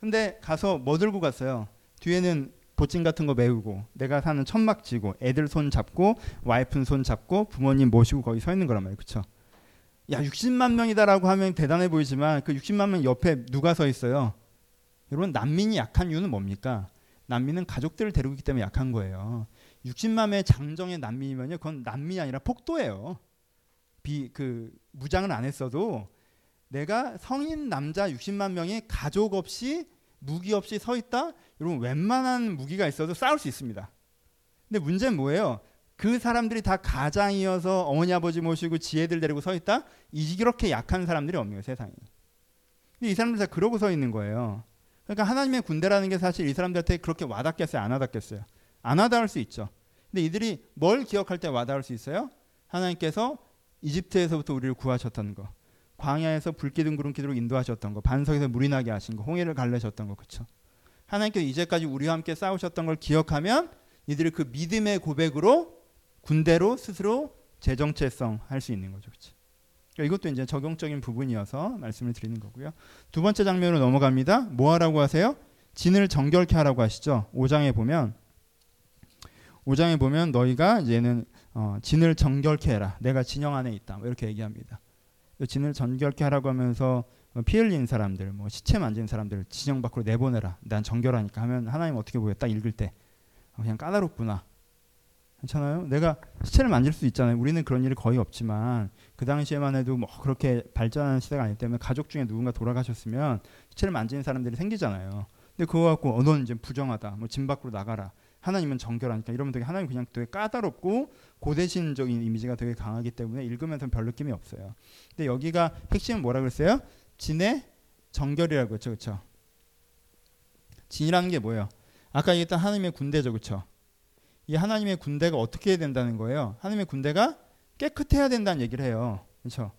근데 가서 뭐 들고 갔어요? 뒤에는 보찜 같은 거 메우고 내가 사는 천막 지고 애들 손 잡고 와이프 손 잡고 부모님 모시고 거기 서 있는 거란 말이에요. 그렇죠? 야 60만 명이다라고 하면 대단해 보이지만 그 60만 명 옆에 누가 서 있어요? 여러분 난민이 약한 이유는 뭡니까? 난민은 가족들을 데리고 있기 때문에 약한 거예요. 60만 명의 장정의 난민이면요, 그건 난민이 아니라 폭도예요. 비 그 무장을 안 했어도 내가 성인 남자 60만 명이 가족 없이 무기 없이 서 있다. 여러분 웬만한 무기가 있어도 싸울 수 있습니다. 근데 문제는 뭐예요? 그 사람들이 다 가장이어서 어머니 아버지 모시고 지혜들 데리고 서 있다? 이렇게 약한 사람들이 없는 거예요 세상에. 근데 이 사람들 다 그러고 서 있는 거예요. 그러니까 하나님의 군대라는 게 사실 이 사람들한테 그렇게 와닿겠어요? 안 와닿겠어요? 안 와닿을 수 있죠. 근데 이들이 뭘 기억할 때 와닿을 수 있어요? 하나님께서 이집트에서부터 우리를 구하셨던 거. 광야에서 불기둥 구름 기둥으로 인도하셨던 거. 반석에서 물이 나게 하신 거. 홍해를 갈래셨던 거. 그렇죠? 하나님께서 이제까지 우리와 함께 싸우셨던 걸 기억하면 이들이 그 믿음의 고백으로 군대로 스스로 재정체성 할 수 있는 거죠. 그렇죠? 그러니까 이것도 이제 적용적인 부분이어서 말씀을 드리는 거고요. 두 번째 장면으로 넘어갑니다. 뭐 하라고 하세요? 진을 정결케 하라고 하시죠. 5장에 보면 5장에 보면 너희가 이제는 어, 진을 정결케 해라. 내가 진영 안에 있다. 뭐 이렇게 얘기합니다. 진을 정결케 하라고 하면서 피 흘린 사람들, 뭐 시체 만진 사람들 진영 밖으로 내보내라. 난 정결하니까 하면 하나님 어떻게 보여? 딱 읽을 때 그냥 까다롭구나. 괜찮아요? 내가 시체를 만질 수 있잖아요. 우리는 그런 일이 거의 없지만 그 당시에만 해도 뭐 그렇게 발전하는 시대가 아니기 때문에 가족 중에 누군가 돌아가셨으면 시체를 만지는 사람들이 생기잖아요. 근데 그거 갖고 어, 넌 이제 부정하다. 뭐집 밖으로 나가라. 하나님은 정결하니까 이러면 되게 하나님 그냥 되게 까다롭고 고대신적인 이미지가 되게 강하기 때문에 읽으면서 별 느낌이 없어요. 근데 여기가 핵심은 뭐라 그랬어요? 진의 정결이라고 했죠. 그렇죠? 진이라는 게 뭐예요? 아까 얘기했던 하나님의 군대죠. 그렇죠? 이 하나님의 군대가 어떻게 해야 된다는 거예요? 하나님의 군대가 깨끗해야 된다는 얘기를 해요. 그렇죠?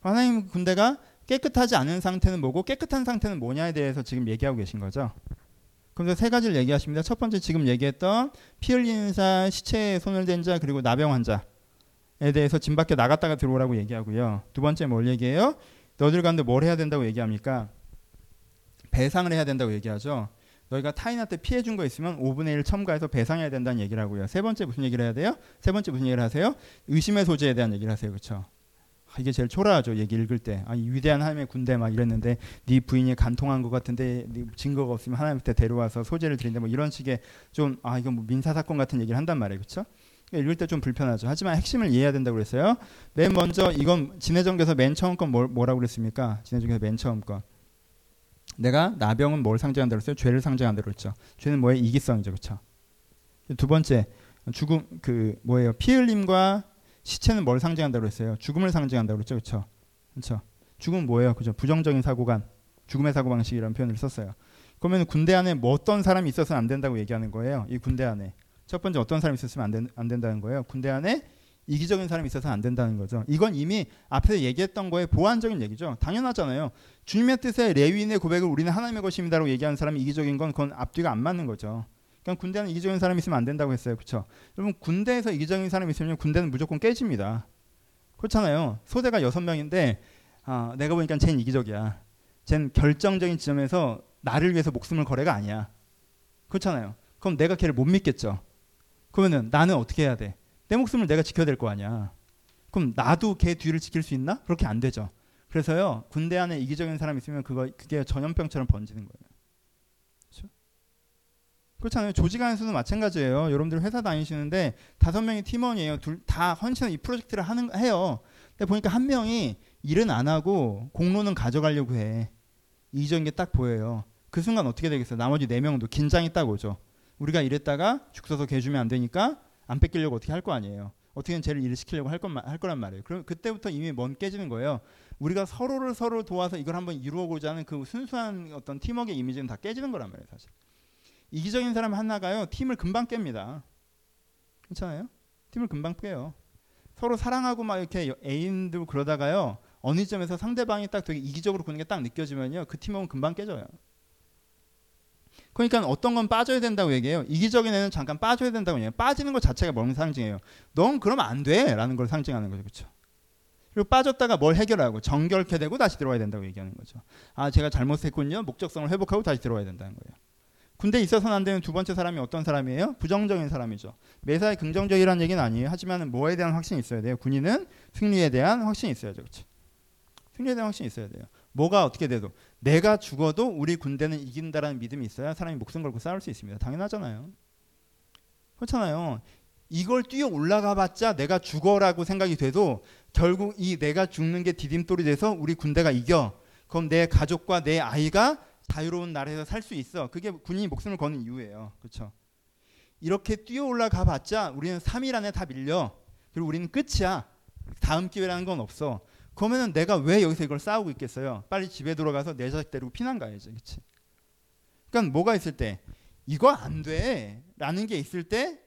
하나님 군대가 깨끗하지 않은 상태는 뭐고 깨끗한 상태는 뭐냐에 대해서 지금 얘기하고 계신 거죠. 그럼 세 가지를 얘기하십니다. 첫 번째 지금 얘기했던 피 흘리는 자, 시체에 손을 댄 자, 그리고 나병 환자에 대해서 집 밖에 나갔다가 들어오라고 얘기하고요. 두 번째 뭘 얘기해요? 너들 가운데 뭘 해야 된다고 얘기합니까? 배상을 해야 된다고 얘기하죠. 너희가 타인한테 피해 준 거 있으면 5분의 1 첨가해서 배상해야 된다는 얘기를 하고요. 세 번째 무슨 얘기를 해야 돼요? 세 번째 무슨 얘기를 하세요? 의심의 소재에 대한 얘기를 하세요. 그렇죠? 이게 제일 초라하죠. 얘기 읽을 때. 아, 위대한 하나님의 군대 막 이랬는데 네 부인이 간통한 것 같은데 네 증거가 없으면 하나님한테 데려와서 소재를 드린다 뭐 이런 식의 좀 아 이건 뭐 민사 사건 같은 얘기를 한단 말이에요. 그렇죠? 읽을 때 좀 불편하죠. 하지만 핵심을 이해해야 된다고 그랬어요. 맨 먼저 이건 진해정에서 맨 처음 건 뭘, 뭐라고 그랬습니까? 진해정에서 맨 처음 건. 내가 나병은 뭘 상징한다고 그랬어요? 죄를 상징한다고 그랬죠. 죄는 뭐예요? 이기성이죠. 그렇죠? 두 번째 죽음 그 뭐예요? 피 흘림과 시체는 뭘 상징한다고 그랬어요? 죽음을 상징한다고 그랬죠. 그렇죠? 그렇죠? 죽음은 뭐예요? 그죠? 부정적인 사고관, 죽음의 사고 방식이라는 표현을 썼어요. 그러면 군대 안에 뭐 어떤 사람이 있어서는 안 된다고 얘기하는 거예요. 이 군대 안에 첫 번째 어떤 사람이 있었으면 안, 된, 안 된다는 거예요. 군대 안에 이기적인 사람이 있어서 안 된다는 거죠. 이건 이미 앞에서 얘기했던 거에 보완적인 얘기죠. 당연하잖아요. 주님의 뜻에 레위인의 고백을 우리는 하나님의 것입니다라고 얘기하는 사람이 이기적인 건 그건 앞뒤가 안 맞는 거죠. 그냥 군대 안에 이기적인 사람이 있으면 안 된다고 했어요. 그렇죠? 여러분 군대에서 이기적인 사람이 있으면 군대는 무조건 깨집니다. 그렇잖아요. 소대가 여섯 명인데 아, 내가 보니까 쟨 이기적이야. 쟨 결정적인 지점에서 나를 위해서 목숨을 거래가 아니야. 그렇잖아요. 그럼 내가 걔를 못 믿겠죠. 그러면은 나는 어떻게 해야 돼? 내 목숨을 내가 지켜야 될 거 아니야. 그럼 나도 걔 뒤를 지킬 수 있나? 그렇게 안 되죠. 그래서요 군대 안에 이기적인 사람 있으면 그거 그게 전염병처럼 번지는 거예요. 그렇잖아요. 조직 안에서도 마찬가지예요. 여러분들 회사 다니시는데 다섯 명이 팀원이에요. 둘 다 헌신해서 이 프로젝트를 하는 해요. 근데 보니까 한 명이 일은 안 하고 공로는 가져가려고 해. 이적인 게 딱 보여요. 그 순간 어떻게 되겠어요? 나머지 네 명도 긴장이 딱 오죠. 우리가 이랬다가 죽 서서 개 주면 안 되니까 안 뺏기려고 어떻게 할 거 아니에요. 어떻게든 쟤를 일을 시키려고 할, 건, 할 거란 말이에요. 그럼 그때부터 이미 먼 깨지는 거예요. 우리가 서로를 서로 도와서 이걸 한번 이루어보자 하는 그 순수한 어떤 팀워크의 이미지는 다 깨지는 거란 말이에요, 사실. 이기적인 사람 하나가요 팀을 금방 깹니다. 괜찮아요? 팀을 금방 깨요. 서로 사랑하고 막 이렇게 애인들 그러다가요 어느 점에서 상대방이 딱 되게 이기적으로 구는 게 딱 느껴지면요 그 팀워크는 금방 깨져요. 그러니까 어떤 건 빠져야 된다고 얘기해요. 이기적인 애는 잠깐 빠져야 된다고 얘기해요. 빠지는 것 자체가 뭔 상징이에요. 넌 그러면 안 돼. 라는 걸 상징하는 거죠. 그렇죠? 그리고 빠졌다가 뭘 해결하고 정결케 되고 다시 들어와야 된다고 얘기하는 거죠. 아, 제가 잘못했군요. 목적성을 회복하고 다시 들어와야 된다는 거예요. 군대 있어서는 안 되는 두 번째 사람이 어떤 사람이에요? 부정적인 사람이죠. 매사에 긍정적이라는 얘기는 아니에요. 하지만 뭐에 대한 확신이 있어야 돼요? 군인은 승리에 대한 확신이 있어야죠. 그렇죠? 승리에 대한 확신이 있어야 돼요. 뭐가 어떻게 돼도 내가 죽어도 우리 군대는 이긴다라는 믿음이 있어야 사람이 목숨 걸고 싸울 수 있습니다. 당연하잖아요. 그렇잖아요. 이걸 뛰어 올라가 봤자 내가 죽어라고 생각이 돼도 결국 이 내가 죽는 게 디딤돌이 돼서 우리 군대가 이겨. 그럼 내 가족과 내 아이가 자유로운 나라에서 살 수 있어. 그게 군인이 목숨을 거는 이유예요. 그렇죠? 이렇게 뛰어 올라가 봤자 우리는 3일 안에 다 밀려. 그리고 우리는 끝이야. 다음 기회라는 건 없어. 그러면은 내가 왜 여기서 이걸 싸우고 있겠어요? 빨리 집에 들어가서 내 자식 데리고 피난 가야지. 그렇지? 그러니까 뭐가 있을 때 이거 안 돼. 라는 게 있을 때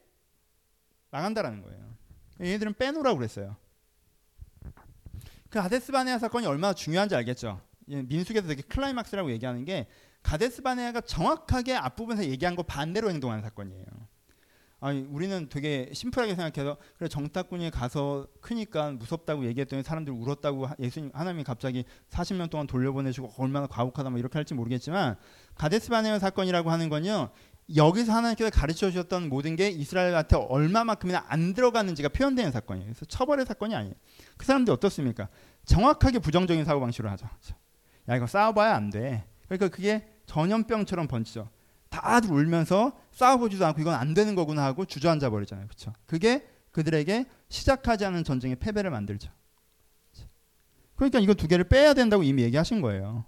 나간다라는 거예요. 얘네들은 빼놓으라고 그랬어요. 그 아데스 바네아 사건이 얼마나 중요한지 알겠죠? 민숙에서 되게 클라이막스라고 얘기하는 게 가데스 바네아가 정확하게 앞부분에서 얘기한 거 반대로 행동하는 사건이에요. 아니 우리는 되게 심플하게 생각해서 그래 정탁군이 가서 크니까 무섭다고 얘기했더니 사람들 울었다고 예수님 하나님이 갑자기 40년 동안 돌려보내주고 얼마나 과묵하다 뭐 이렇게 할지 모르겠지만 가데스 바네아 사건이라고 하는 건요 여기서 하나님께서 가르쳐 주셨던 모든 게 이스라엘한테 얼마만큼이나 안 들어갔는지가 표현되는 사건이에요. 그래서 처벌의 사건이 아니에요. 그 사람들이 어떻습니까? 정확하게 부정적인 사고 방식으로 하죠. 야 이거 싸워봐야 안 돼. 그러니까 그게 전염병처럼 번지죠. 다들 울면서 싸워보지도 않고 이건 안 되는 거구나 하고 주저앉아 버리잖아요. 그렇죠? 그게 그들에게 시작하지 않은 전쟁의 패배를 만들죠. 그러니까 이거 두 개를 빼야 된다고 이미 얘기하신 거예요.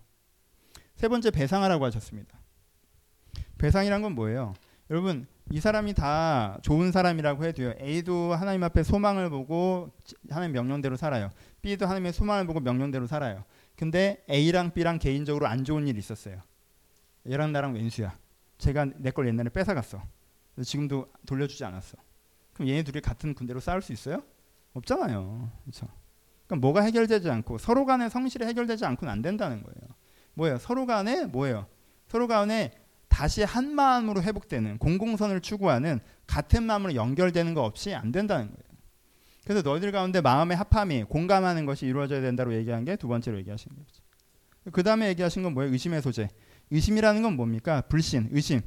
세 번째 배상하라고 하셨습니다. 배상이란 건 뭐예요? 여러분 이 사람이 다 좋은 사람이라고 해도요. A도 하나님 앞에 소망을 보고 하나님 명령대로 살아요. B도 하나님의 소망을 보고 명령대로 살아요. 근데 A랑 B랑 개인적으로 안 좋은 일이 있었어요. 얘랑 나랑 왼수야. 제가 내 걸 옛날에 뺏어갔어. 지금도 돌려주지 않았어. 그럼 얘네 둘이 같은 군대로 싸울 수 있어요? 없잖아요. 그렇죠? 그러니까 뭐가 해결되지 않고 서로 간의 성실이 해결되지 않고는 안 된다는 거예요. 뭐예요? 서로 간에 뭐예요? 서로 간에 다시 한 마음으로 회복되는 공공선을 추구하는 같은 마음으로 연결되는 거 없이 안 된다는 거예요. 그래서 너희들 가운데 마음의 합함이 공감하는 것이 이루어져야 된다고 얘기한 게 두 번째로 얘기하신 거죠. 그 다음에 얘기하신 건 뭐예요? 의심의 소재. 의심이라는 건 뭡니까? 불신, 의심.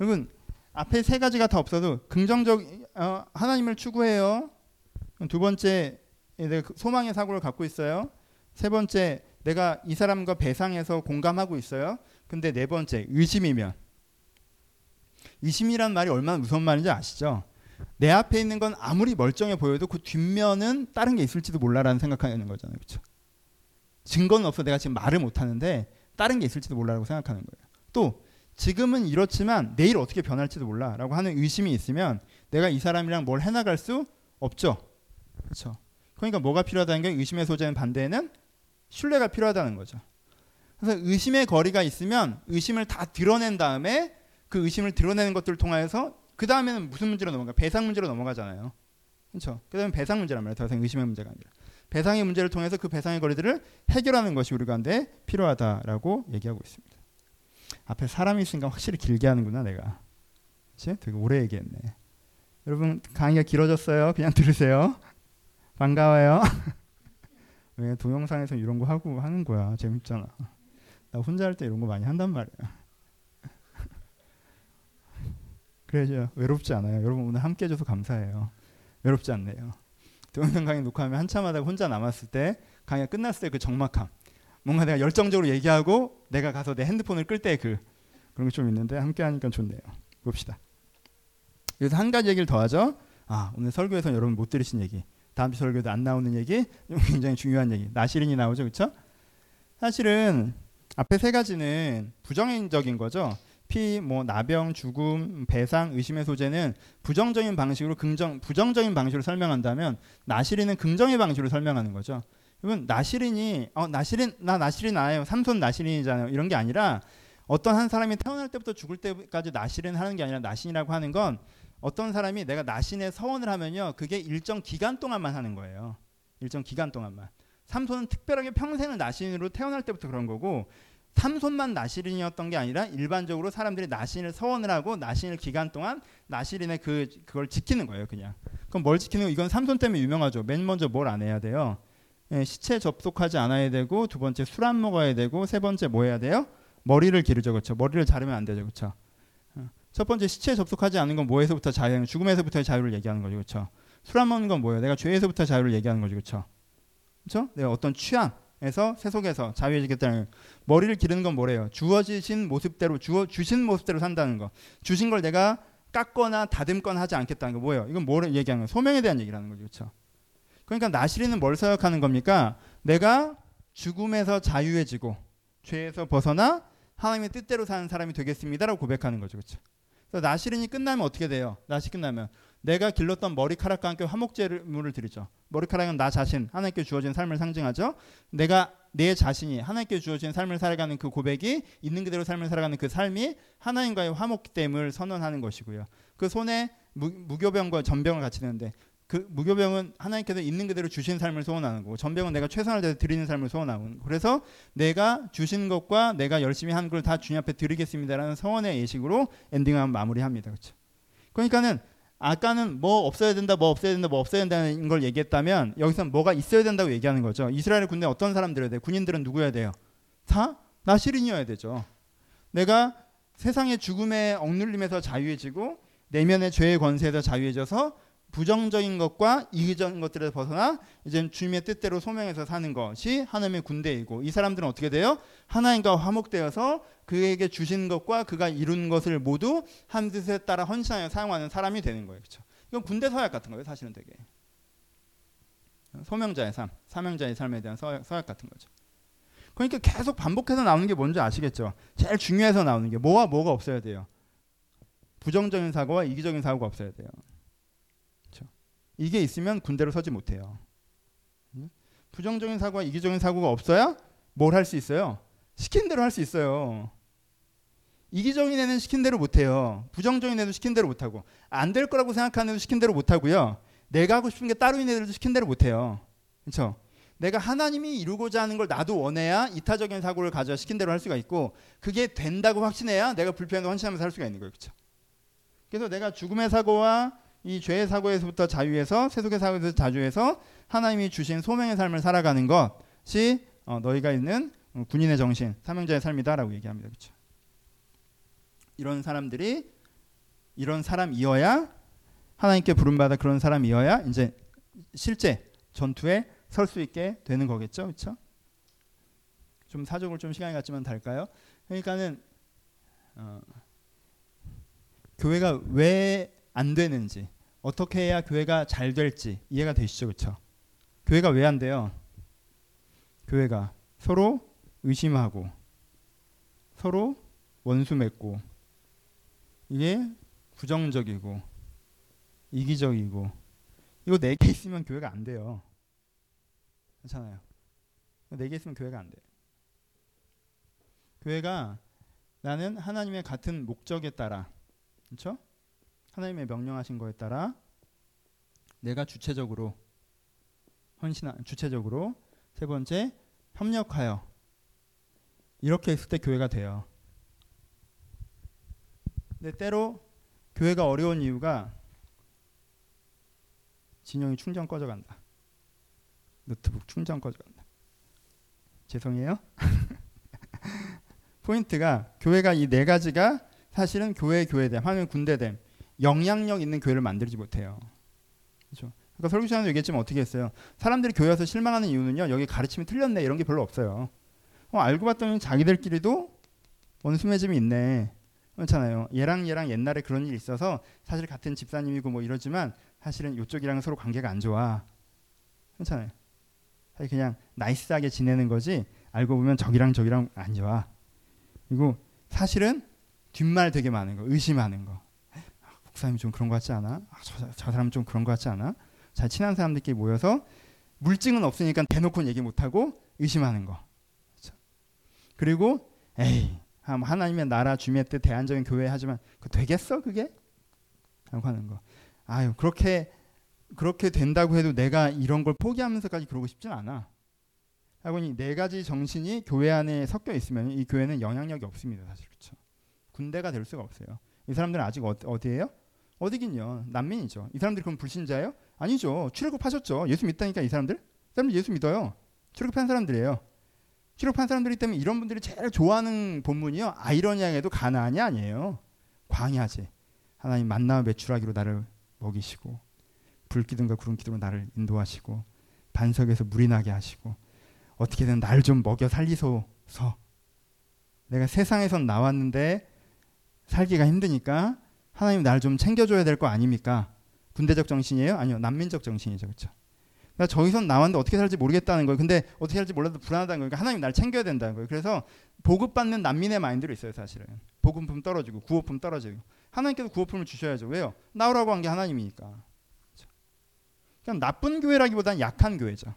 여러분 앞에 세 가지가 다 없어도 긍정적 어, 하나님을 추구해요. 두 번째 내가 그 소망의 사고를 갖고 있어요. 세 번째 내가 이 사람과 배상해서 공감하고 있어요. 근데 네 번째 의심이면 의심이란 말이 얼마나 무서운 말인지 아시죠? 내 앞에 있는 건 아무리 멀쩡해 보여도 그 뒷면은 다른 게 있을지도 몰라라는 생각하는 거잖아요. 그렇죠? 증거는 없어 내가 지금 말을 못 하는데 다른 게 있을지도 몰라라고 생각하는 거예요. 또 지금은 이렇지만 내일 어떻게 변할지도 몰라라고 하는 의심이 있으면 내가 이 사람이랑 뭘 해나갈 수 없죠. 그렇죠. 그러니까 뭐가 필요하다는 게 의심의 소재는 반대에는 신뢰가 필요하다는 거죠. 그래서 의심의 거리가 있으면 의심을 다 드러낸 다음에 그 의심을 드러내는 것들을 통하여서 그 다음에는 무슨 문제로 넘어가? 배상 문제로 넘어가잖아요. 그렇죠. 그 다음에 배상 문제란 말이에요. 더 이상 의심의 문제가 아니라. 배상의 문제를 통해서 그 배상의 거리들을 해결하는 것이 우리 가운데 필요하다라고 얘기하고 있습니다. 앞에 사람이 있으니까 확실히 길게 하는구나 내가. 그치? 되게 오래 얘기했네. 여러분 강의가 길어졌어요. 그냥 들으세요. 반가워요. 왜 동영상에서 이런 거 하고 하는 거야. 재밌잖아. 나 혼자 할 때 이런 거 많이 한단 말이야. 그래죠. 외롭지 않아요. 여러분 오늘 함께 해줘서 감사해요. 외롭지 않네요. 동영상 강의 녹화하면 한참 하다가 혼자 남았을 때 강의가 끝났을 때 그 적막함. 뭔가 내가 열정적으로 얘기하고 내가 가서 내 핸드폰을 끌 때 그 그런 게 좀 있는데 함께 하니까 좋네요. 봅시다. 여기서 한 가지 얘기를 더 하죠. 아, 오늘 설교에서 여러분 못 들으신 얘기. 다음 주 설교도 안 나오는 얘기. 굉장히 중요한 얘기. 나시린이 나오죠. 그렇죠? 사실은 앞에 세 가지는 부정적인 거죠. 피, 뭐 나병, 죽음, 배상, 의심의 소재는 부정적인 방식으로 긍정, 부정적인 방식으로 설명한다면 나시린은 긍정의 방식으로 설명하는 거죠. 이건 나시린이 어 나시린 나 나시린 아예요. 삼손 나시린이잖아요. 이런 게 아니라 어떤 한 사람이 태어날 때부터 죽을 때까지 나시린 하는 게 아니라 나신이라고 하는 건 어떤 사람이 내가 나신의 서원을 하면요. 그게 일정 기간 동안만 하는 거예요. 일정 기간 동안만. 삼손은 특별하게 평생을 나신으로 태어날 때부터 그런 거고 삼손만 나시린이었던 게 아니라 일반적으로 사람들이 나신을 서원을 하고 나신을 기간 동안 나시린의 그 그걸 지키는 거예요, 그냥. 그럼 뭘 지키는 거? 이건 삼손 때문에 유명하죠. 맨 먼저 뭘 안 해야 돼요? 예, 시체 접속하지 않아야 되고 두 번째 술 안 먹어야 되고 세 번째 뭐 해야 돼요? 머리를 기르죠, 그렇죠? 머리를 자르면 안 되죠, 그렇죠? 첫 번째 시체에 접속하지 않는 건 뭐에서부터 자유, 죽음에서부터의 자유를 얘기하는 거죠, 그렇죠? 술 안 먹는 건 뭐예요? 내가 죄에서부터 자유를 얘기하는 거죠, 그렇죠? 그렇죠? 내가 어떤 취향 에서 세속에서 자유해지겠다는 머리를 기르는 건 뭐래요? 주어지신 모습대로 주어 주신 모습대로 산다는 거. 주신 걸 내가 깎거나 다듬거나 하지 않겠다는 거 뭐예요? 이건 뭐를 얘기하는 거? 소명에 대한 얘기라는 거죠, 그렇죠? 그러니까 나시리는 뭘 서약하는 겁니까? 내가 죽음에서 자유해지고 죄에서 벗어나 하나님의 뜻대로 사는 사람이 되겠습니다라고 고백하는 거죠, 그렇죠? 그래서 나시린이 끝나면 어떻게 돼요? 나시 끝나면 내가 길렀던 머리카락과 함께 화목제물을 드리죠. 머리카락은 나 자신 하나님께 주어진 삶을 상징하죠. 내가 내 자신이 하나님께 주어진 삶을 살아가는 그 고백이 있는 그대로 삶을 살아가는 그 삶이 하나님과의 화목됨을 선언하는 것이고요. 그 손에 무, 무교병과 전병을 같이 드는데 그 무교병은 하나님께서 있는 그대로 주신 삶을 소원하는 거고 전병은 내가 최선을 다해 드리는 삶을 소원하고 그래서 내가 주신 것과 내가 열심히 한 걸 다 주님 앞에 드리겠습니다라는 서원의 예식으로 엔딩하면 마무리합니다. 그렇죠? 그러니까는 아까는 뭐 없어야 된다, 뭐 없어야 된다, 뭐 없어야 된다는 걸 얘기했다면 여기서 뭐가 있어야 된다고 얘기하는 거죠. 이스라엘 군대 어떤 사람들이야 돼? 군인들은 누구여야 돼요? 다 나시린이어야 되죠. 내가 세상의 죽음에 억눌림에서 자유해지고 내면의 죄의 권세에서 자유해져서 부정적인 것과 이기적인 것들에서 벗어나 이제 주님의 뜻대로 소명해서 사는 것이 하나님의 군대이고 이 사람들은 어떻게 돼요? 하나님과 화목되어서 그에게 주신 것과 그가 이룬 것을 모두 한 뜻에 따라 헌신하여 사용하는 사람이 되는 거예요. 그렇죠? 이건 군대 서약 같은 거예요. 사실은 되게 소명자의 삶, 사명자의 삶에 대한 서약, 서약 같은 거죠. 그러니까 계속 반복해서 나오는 게 뭔지 아시겠죠? 제일 중요해서 나오는 게 뭐와 뭐가 없어야 돼요. 부정적인 사고와 이기적인 사고가 없어야 돼요. 이게 있으면 군대로 서지 못해요. 부정적인 사고와 이기적인 사고가 없어야 뭘 할 수 있어요? 시킨 대로 할 수 있어요. 이기적인 애는 시킨 대로 못해요. 부정적인 애도 시킨 대로 못하고 안 될 거라고 생각하는 애도 시킨 대로 못하고요. 내가 하고 싶은 게 따로 있는 애들도 시킨 대로 못해요. 그렇죠? 내가 하나님이 이루고자 하는 걸 나도 원해야 이타적인 사고를 가져 시킨 대로 할 수가 있고 그게 된다고 확신해야 내가 불편해도 헌신하면서 할 수가 있는 거예요. 그렇죠? 그래서 내가 죽음의 사고와 이 죄의 사고에서부터 자유해서 세속의 사고에서 자유해서 하나님이 주신 소명의 삶을 살아가는 것이 어, 너희가 있는 군인의 정신, 사명자의 삶이다라고 얘기합니다. 그렇죠? 이런 사람들이 이런 사람이어야 하나님께 부름받아 그런 사람이어야 이제 실제 전투에 설 수 있게 되는 거겠죠. 그렇죠? 좀 사적으로 좀 시간이 갔지만 달까요? 그러니까는 어, 교회가 왜 안 되는지 어떻게 해야 교회가 잘 될지 이해가 되시죠, 그렇죠? 교회가 왜 안 돼요? 교회가 서로 의심하고 서로 원수 맺고 이게 부정적이고 이기적이고 이거 네 개 있으면 교회가 안 돼요. 괜찮아요. 네 개 있으면 교회가 안 돼. 교회가 나는 하나님의 같은 목적에 따라 그렇죠? 하나님의 명령하신 거에 따라 내가 주체적으로 헌신 주체적으로 세 번째 협력하여 이렇게 했을 때 교회가 돼요. 근데 때로 교회가 어려운 이유가 진영이 충전 꺼져간다. 노트북 충전 꺼져간다. 죄송해요. 포인트가 교회가 이 네 가지가 사실은 교회 교회됨, 하나님 군대됨, 영향력 있는 교회를 만들지 못해요. 그렇죠? 그러니까 설교 시간에 얘기했지만 어떻게 했어요? 사람들이 교회 와서 실망하는 이유는요. 여기 가르침이 틀렸네 이런 게 별로 없어요. 어, 알고 봤더니 자기들끼리도 원수 맺음이 있네. 그렇잖아요. 얘랑 얘랑 옛날에 그런 일이 있어서 사실 같은 집사님이고 뭐 이러지만 사실은 이쪽이랑 서로 관계가 안 좋아. 그렇잖아요. 사실 그냥 나이스하게 지내는 거지 알고 보면 저기랑 저기랑 안 좋아. 그리고 사실은 뒷말 되게 많은 거, 의심하는 거. 목사님 좀 그런 것 같지 않아? 아, 저, 저 사람 좀 그런 것 같지 않아? 잘 친한 사람들끼리 모여서 물증은 없으니까 대놓고 얘기 못하고 의심하는 거. 그렇죠? 그리고 에이 하나님의 나라 주님의 뜻 대안적인 교회 하지만 그 되겠어 그게? 라고 하는 거. 아유 그렇게 그렇게 된다고 해도 내가 이런 걸 포기하면서까지 그러고 싶진 않아. 하고 이네 가지 정신이 교회 안에 섞여 있으면 이 교회는 영향력이 없습니다. 사실 그렇죠. 군대가 될 수가 없어요. 이 사람들은 아직 어, 어디예요? 어디긴요. 난민이죠. 이 사람들이 그럼 불신자예요? 아니죠. 출애굽하셨죠. 예수 믿다니까 이 사람들? 이 사람들 예수 믿어요. 출애굽한 사람들이에요. 출애굽한 사람들이 때문에 이런 분들이 제일 좋아하는 본문이요. 아이러니하게도 가나안이 아니에요. 광야지. 하나님 만나 매출하기로 나를 먹이시고 불기둥과 구름 기둥으로 나를 인도하시고 반석에서 물이 나게 하시고 어떻게든 날 좀 먹여 살리소서. 내가 세상에선 나왔는데 살기가 힘드니까 하나님 날좀 챙겨줘야 될 거 아닙니까? 군대적 정신이에요? 아니요. 난민적 정신이죠. 그렇죠? 나 저기선 나왔는데 어떻게 살지 모르겠다는 거예요. 근데 어떻게 살지 몰라도 불안하다는 거예요. 그러니까 하나님 날 챙겨야 된다는 거예요. 그래서 보급받는 난민의 마인드로 있어요, 사실은. 보급품 떨어지고 구호품 떨어지고. 하나님께서 구호품을 주셔야죠. 왜요? 나오라고 한 게 하나님이니까. 그렇죠? 그냥 나쁜 교회라기보다는 약한 교회죠.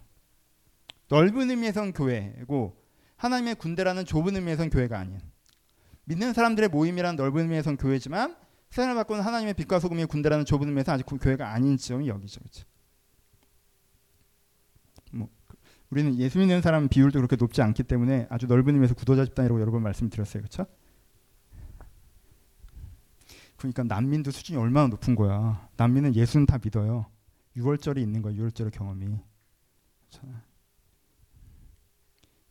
넓은 의미에선 교회고 하나님의 군대라는 좁은 의미에선 교회가 아닌. 믿는 사람들의 모임이란 넓은 의미에선 교회지만 세상을 바꾸는 하나님의 빛과 소금의 군대라는 좁은 의미에서 아직 교회가 아닌 지점이 여기죠. 그렇죠? 뭐 우리는 예수 믿는 사람 비율도 그렇게 높지 않기 때문에 아주 넓은 의미에서 구도자 집단이라고 여러 번 말씀드렸어요. 그렇죠? 그러니까 난민도 수준이 얼마나 높은 거야. 난민은 예수는 다 믿어요. 6월절이 있는 거야. 6월절의 경험이. 그렇죠?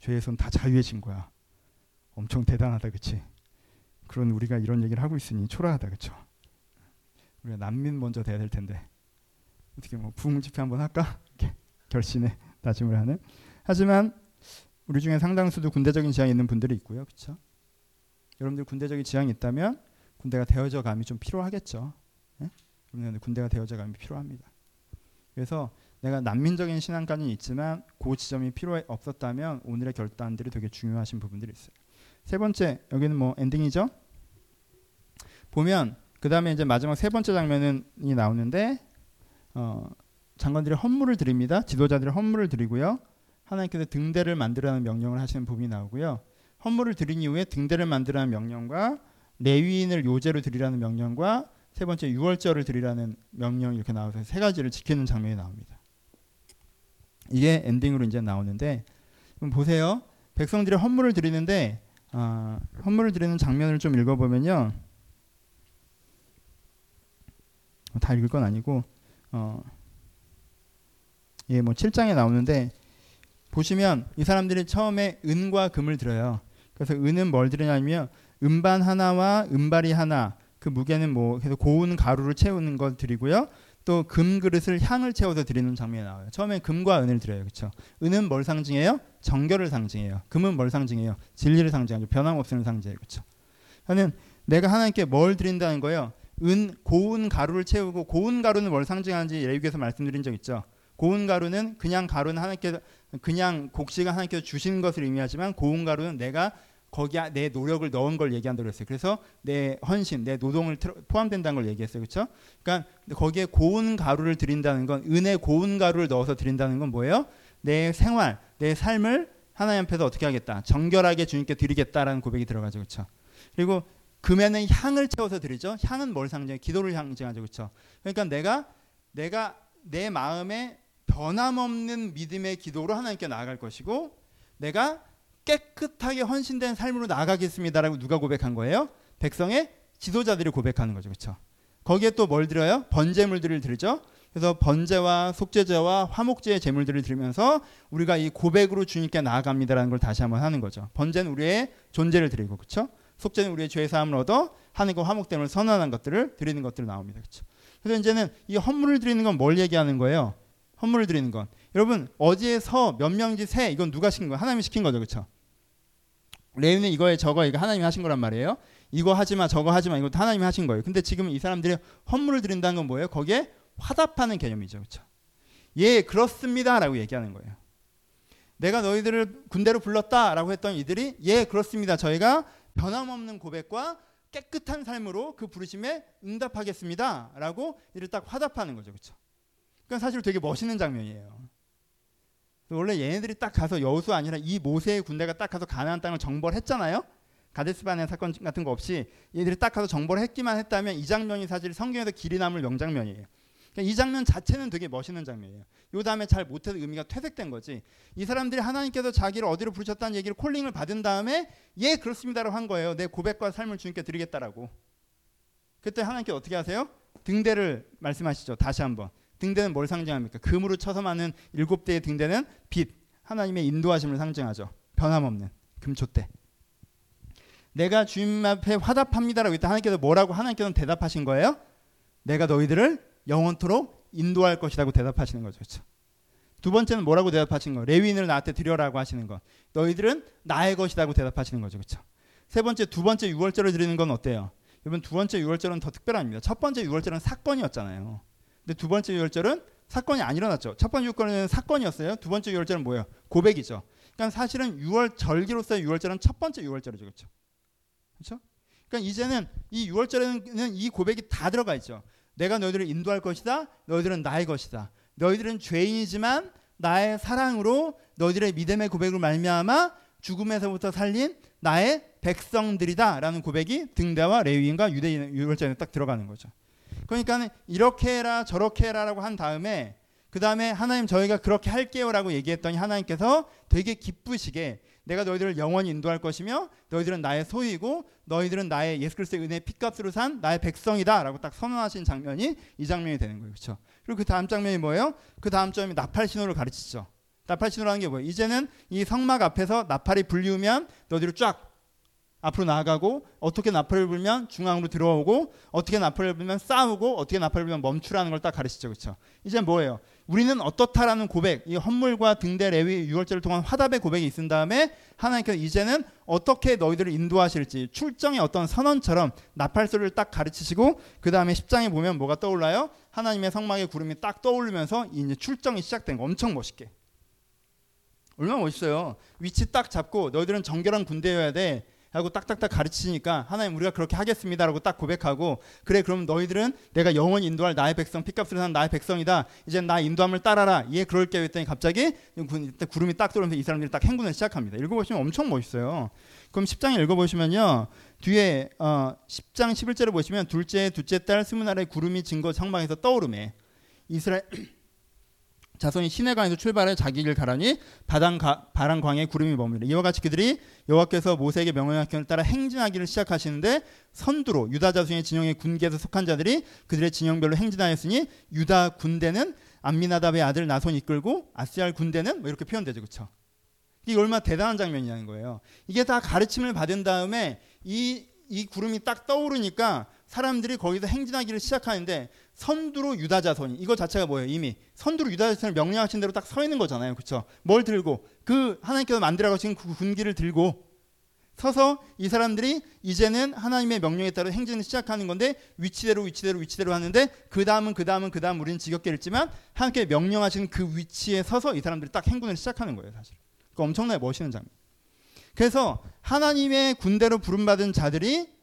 죄에선 다 자유해진 거야. 엄청 대단하다, 그렇지? 그런 우리가 이런 얘기를 하고 있으니 초라하다 그렇죠? 우리가 난민 먼저 돼야 될 텐데 어떻게 뭐 부흥 집회 한번 할까? 결심에 다짐을 하는. 하지만 우리 중에 상당수도 군대적인 지향이 있는 분들이 있고요. 그렇죠? 여러분들 군대적인 지향이 있다면 군대가 되어져 감이 좀 필요하겠죠. 네? 여러분들 군대가 되어져 감이 필요합니다. 그래서 내가 난민적인 신앙까지는 있지만 그 지점이 필요 없었다면 오늘의 결단들이 되게 중요하신 부분들이 있어요. 세 번째 여기는 뭐 엔딩이죠. 보면 그 다음에 이제 마지막 세 번째 장면이 나오는데 어, 장관들이 헌물을 드립니다. 지도자들이 헌물을 드리고요. 하나님께서 등대를 만들라는 명령을 하시는 부분이 나오고요. 헌물을 드린 이후에 등대를 만들라는 명령과 레위인을 요제로 드리라는 명령과 세 번째 유월절을 드리라는 명령이 이렇게 나와서 세 가지를 지키는 장면이 나옵니다. 이게 엔딩으로 이제 나오는데 보세요. 백성들이 헌물을 드리는데 아, 헌물을 드리는 장면을 좀 읽어보면요. 다 읽을 건 아니고 어, 예, 뭐 7장에 나오는데 보시면 이 사람들이 처음에 은과 금을 들어요. 그래서 은은 뭘 드리냐면 음반 하나와 은발이 하나 그 무게는 뭐 그래서 고운 가루를 채우는 걸 드리고요. 또 금 그릇을 향을 채워서 드리는 장면이 나와요. 처음에 금과 은을 드려요. 그렇죠? 은은 뭘 상징해요? 정결을 상징해요. 금은 뭘 상징해요? 진리를 상징하죠. 변함없음을 상징해요. 그렇죠? 저는 내가 하나님께 뭘 드린다는 거예요. 은 고운 가루를 채우고 고운 가루는 뭘 상징하는지 레위기에서 말씀드린 적 있죠. 고운 가루는 그냥 가루는 하나님께서 그냥 곡식을 하나님께서 주신 것을 의미하지만 고운 가루는 내가 거기에 내 노력을 넣은 걸 얘기한다고 했어요. 그래서 내 헌신, 내 노동을 포함된다는 걸 얘기했어요. 그렇죠? 그러니까 거기에 고운 가루를 드린다는 건 은의 고운 가루를 넣어서 드린다는 건 뭐예요? 내 생활, 내 삶을 하나님 앞에서 어떻게 하겠다? 정결하게 주님께 드리겠다라는 고백이 들어가죠. 그렇죠? 그리고 금에는 향을 채워서 드리죠. 향은 뭘 상징해? 기도를 상징하죠. 그렇죠? 그러니까 내가 내가 내 마음에 변함없는 믿음의 기도로 하나님께 나아갈 것이고 내가 깨끗하게 헌신된 삶으로 나아가겠습니다라고 누가 고백한 거예요? 백성의 지도자들이 고백하는 거죠. 그렇죠? 거기에 또 뭘 드려요? 번제물들을 드리죠. 그래서 번제와 속죄제와 화목제의 제물들을 드리면서 우리가 이 고백으로 주님께 나아갑니다라는 걸 다시 한번 하는 거죠. 번제는 우리의 존재를 드리고 그렇죠? 속죄는 우리의 죄 사함을 얻어 하늘과 화목됨을 선언하는 것들을 드리는 것들이 나옵니다. 그렇죠? 그래서 이제는 이 헌물을 드리는 건 뭘 얘기하는 거예요? 헌물을 드리는 건 여러분 어디에서 몇 명지 세 이건 누가 시킨 거예요? 하나님이 시킨 거죠, 그렇죠? 레위는 이거에 저거 이거 하나님이 하신 거란 말이에요. 이거 하지 마 저거 하지 마 이것도 하나님이 하신 거예요. 근데 지금 이 사람들이 헌물을 드린다는 건 뭐예요? 거기에 화답하는 개념이죠. 그렇죠? 예, 그렇습니다라고 얘기하는 거예요. 내가 너희들을 군대로 불렀다라고 했던 이들이 예, 그렇습니다. 저희가 변함없는 고백과 깨끗한 삶으로 그 부르심에 응답하겠습니다라고 이를 딱 화답하는 거죠. 그렇죠? 그러니까 사실 되게 멋있는 장면이에요. 원래 얘네들이 딱 가서 여수 아니라 이 모세의 군대가 딱 가서 가나안 땅을 정벌 했잖아요. 가데스바네 사건 같은 거 없이 얘들이 딱 가서 정벌을 했기만 했다면 이 장면이 사실 성경에서 길이 남을 명장면이에요. 그러니까 이 장면 자체는 되게 멋있는 장면이에요. 요 다음에 잘 못해서 의미가 퇴색된 거지. 이 사람들이 하나님께서 자기를 어디로 부르셨다는 얘기를 콜링을 받은 다음에 예 그렇습니다라고 한 거예요. 내 고백과 삶을 주님께 드리겠다라고. 그때 하나님께 어떻게 하세요? 등대를 말씀하시죠. 다시 한번. 등대는 뭘 상징합니까? 금으로 쳐서 많은 일곱 대의 등대는 빛, 하나님의 인도하심을 상징하죠. 변함없는 금초대. 내가 주님 앞에 화답합니다라고 했다 하나님께서 뭐라고 하나님께서는 대답하신 거예요? 내가 너희들을 영원토록 인도할 것이라고 대답하시는 거죠. 그렇죠? 두 번째는 뭐라고 대답하신 거? 레위인을 나한테 드려라고 하시는 것. 너희들은 나의 것이라고 대답하시는 거죠. 그렇죠? 세 번째, 두 번째 유월절을 드리는 건 어때요? 여러분 두 번째 유월절은 더 특별합니다. 첫 번째 유월절은 사건이었잖아요. 근데 두 번째 유월절은 사건이 안 일어났죠. 첫 번째 유월절은 사건이었어요. 두 번째 유월절은 뭐예요? 고백이죠. 그러니까 사실은 유월 절기로서의 유월절은 첫 번째 유월절이죠. 그렇죠? 그렇죠? 그러니까 이제는 이 유월절에는 이 고백이 다 들어가 있죠. 내가 너희들을 인도할 것이다. 너희들은 나의 것이다. 너희들은 죄인이지만 나의 사랑으로 너희들의 믿음의 고백을 말미암아 죽음에서부터 살린 나의 백성들이다라는 고백이 등대와 레위인과 유대인 유월절에 딱 들어가는 거죠. 그러니까 이렇게 해라 저렇게 해라라고 한 다음에 그 다음에 하나님 저희가 그렇게 할게요라고 얘기했더니 하나님께서 되게 기쁘시게 내가 너희들을 영원히 인도할 것이며 너희들은 나의 소유이고 너희들은 나의 예수 그리스도의 은혜 핏값으로 산 나의 백성이다라고 딱 선언하신 장면이 이 장면이 되는 거예요. 그렇죠? 그리고 그 다음 장면이 뭐예요? 그 다음 점이 나팔 신호를 가르치죠. 나팔 신호라는 게 뭐예요? 이제는 이 성막 앞에서 나팔이 불리우면 너희들 쫙 앞으로 나아가고 어떻게 나팔을 불면 중앙으로 들어오고 어떻게 나팔을 불면 싸우고 어떻게 나팔을 불면 멈추라는 걸 딱 가르치죠. 그렇죠? 이제 뭐예요? 우리는 어떻다라는 고백, 이 헌물과 등대 레위 유월절을 통한 화답의 고백이 있은 다음에 하나님께서 이제는 어떻게 너희들을 인도하실지 출정의 어떤 선언처럼 나팔 소리를 딱 가르치시고 그 다음에 10장에 보면 뭐가 떠올라요? 하나님의 성막의 구름이 딱 떠오르면서 이제 출정이 시작된 거 엄청 멋있게. 얼마나 멋있어요. 위치 딱 잡고 너희들은 정결한 군대여야 돼. 하고 딱딱딱 가르치니까 하나님 우리가 그렇게 하겠습니다 라고 딱 고백하고 그래 그럼 너희들은 내가 영원히 인도할 나의 백성 피값을 산 나의 백성이다. 이제 나 인도함을 따라라. 예 그럴게 했더니 갑자기 구름이 딱 들어오면서 이 사람들이 딱 행군을 시작합니다. 읽어보시면 엄청 멋있어요. 그럼 10장에 읽어보시면요. 뒤에 어, 10장 11절을 보시면 둘째 둘째 달 스무 날에 구름이 증거 상방에서 떠오르매 이스라엘 자손이 시내강에서 출발해 자기 길 가라니 바단 가, 바람 광에 구름이 머무르 이와 같이 그들이 여호와께서 모세에게 명령하신 것을 따라 행진하기를 시작하시는데 선두로 유다 자손의 진영의 군계에서 속한 자들이 그들의 진영별로 행진하였으니 유다 군대는 암미나답의 아들 나손 이끌고 아스얄 군대는 뭐 이렇게 표현되죠. 그렇죠 이게 얼마나 대단한 장면이냐는 거예요. 이게 다 가르침을 받은 다음에 이, 이 구름이 딱 떠오르니까 사람들이 거기서 행진하기를 시작하는데 선두로 유다 자손이 이거 자체가 뭐예요? 이미 선두로 유다 자손을 명령하신 대로 딱 서 있는 거잖아요. 그렇죠? 뭘 들고 그 하나님께서 만들어 가신 그 군기를 들고 서서 이 사람들이 이제는 하나님의 명령에 따라 행진을 시작하는 건데 위치대로 위치대로 위치대로 하는데 그 다음은 그 다음은 그 다음 우리는 지겹게 읽지만 하나님께 명령하신 그 위치에 서서 이 사람들이 딱 행군을 시작하는 거예요 사실. 그 엄청나게 멋있는 장면. 그래서 하나님의 군대로 부름받은 자들이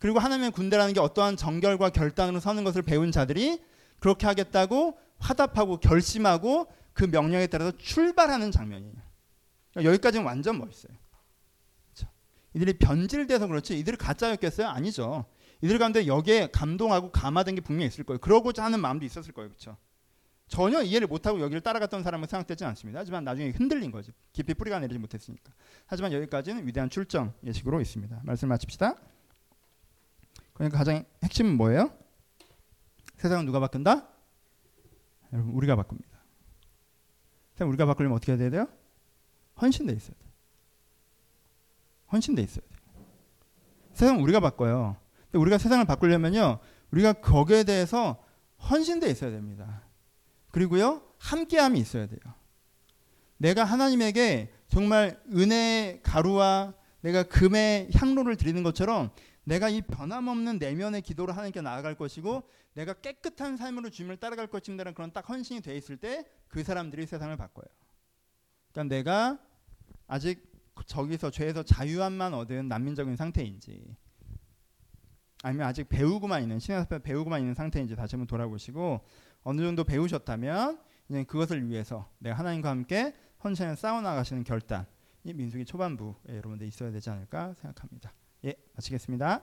그리고 하나님의 군대라는 게 어떠한 정결과 결단으로 서는 것을 배운 자들이 그렇게 하겠다고 화답하고 결심하고 그 명령에 따라서 출발하는 장면이에요. 그러니까 여기까지는 완전 멋있어요. 그렇죠? 이들이 변질돼서 그렇지 이들이 가짜였겠어요? 아니죠. 이들 가운데 여기에 감동하고 감화된 게 분명히 있을 거예요. 그러고자 하는 마음도 있었을 거예요. 그렇죠? 전혀 이해를 못하고 여기를 따라갔던 사람은 생각되지 않습니다. 하지만 나중에 흔들린 거지. 깊이 뿌리가 내리지 못했으니까. 하지만 여기까지는 위대한 출정 예식으로 있습니다. 말씀 마칩시다. 그러니까 가장 핵심은 뭐예요? 세상은 누가 바꾼다? 여러분 우리가 바꿉니다. 세상 우리가 바꾸려면 어떻게 해야 돼요? 헌신돼 있어야 돼. 헌신돼 있어야 돼. 세상 우리가 바꿔요. 근데 우리가 세상을 바꾸려면요, 우리가 거기에 대해서 헌신돼 있어야 됩니다. 그리고요, 함께함이 있어야 돼요. 내가 하나님에게 정말 은혜 가루와 내가 금의 향로를 드리는 것처럼 내가 이 변함없는 내면의 기도를 하나님께 나아갈 것이고 내가 깨끗한 삶으로 주님을 따라갈 것임이라는 그런 딱 헌신이 돼 있을 때 그 사람들이 세상을 바꿔요. 그러니까 내가 아직 저기서 죄에서 자유함만 얻은 난민적인 상태인지 아니면 아직 배우고만 있는 앞에 배우고만 있는 상태인지 다시 한번 돌아보시고 어느 정도 배우셨다면 이제 그것을 위해서 내가 하나님과 함께 헌신을 싸워 나가시는 결단 이 민수기 초반부에 여러분들 있어야 되지 않을까 생각합니다. 예, 마치겠습니다.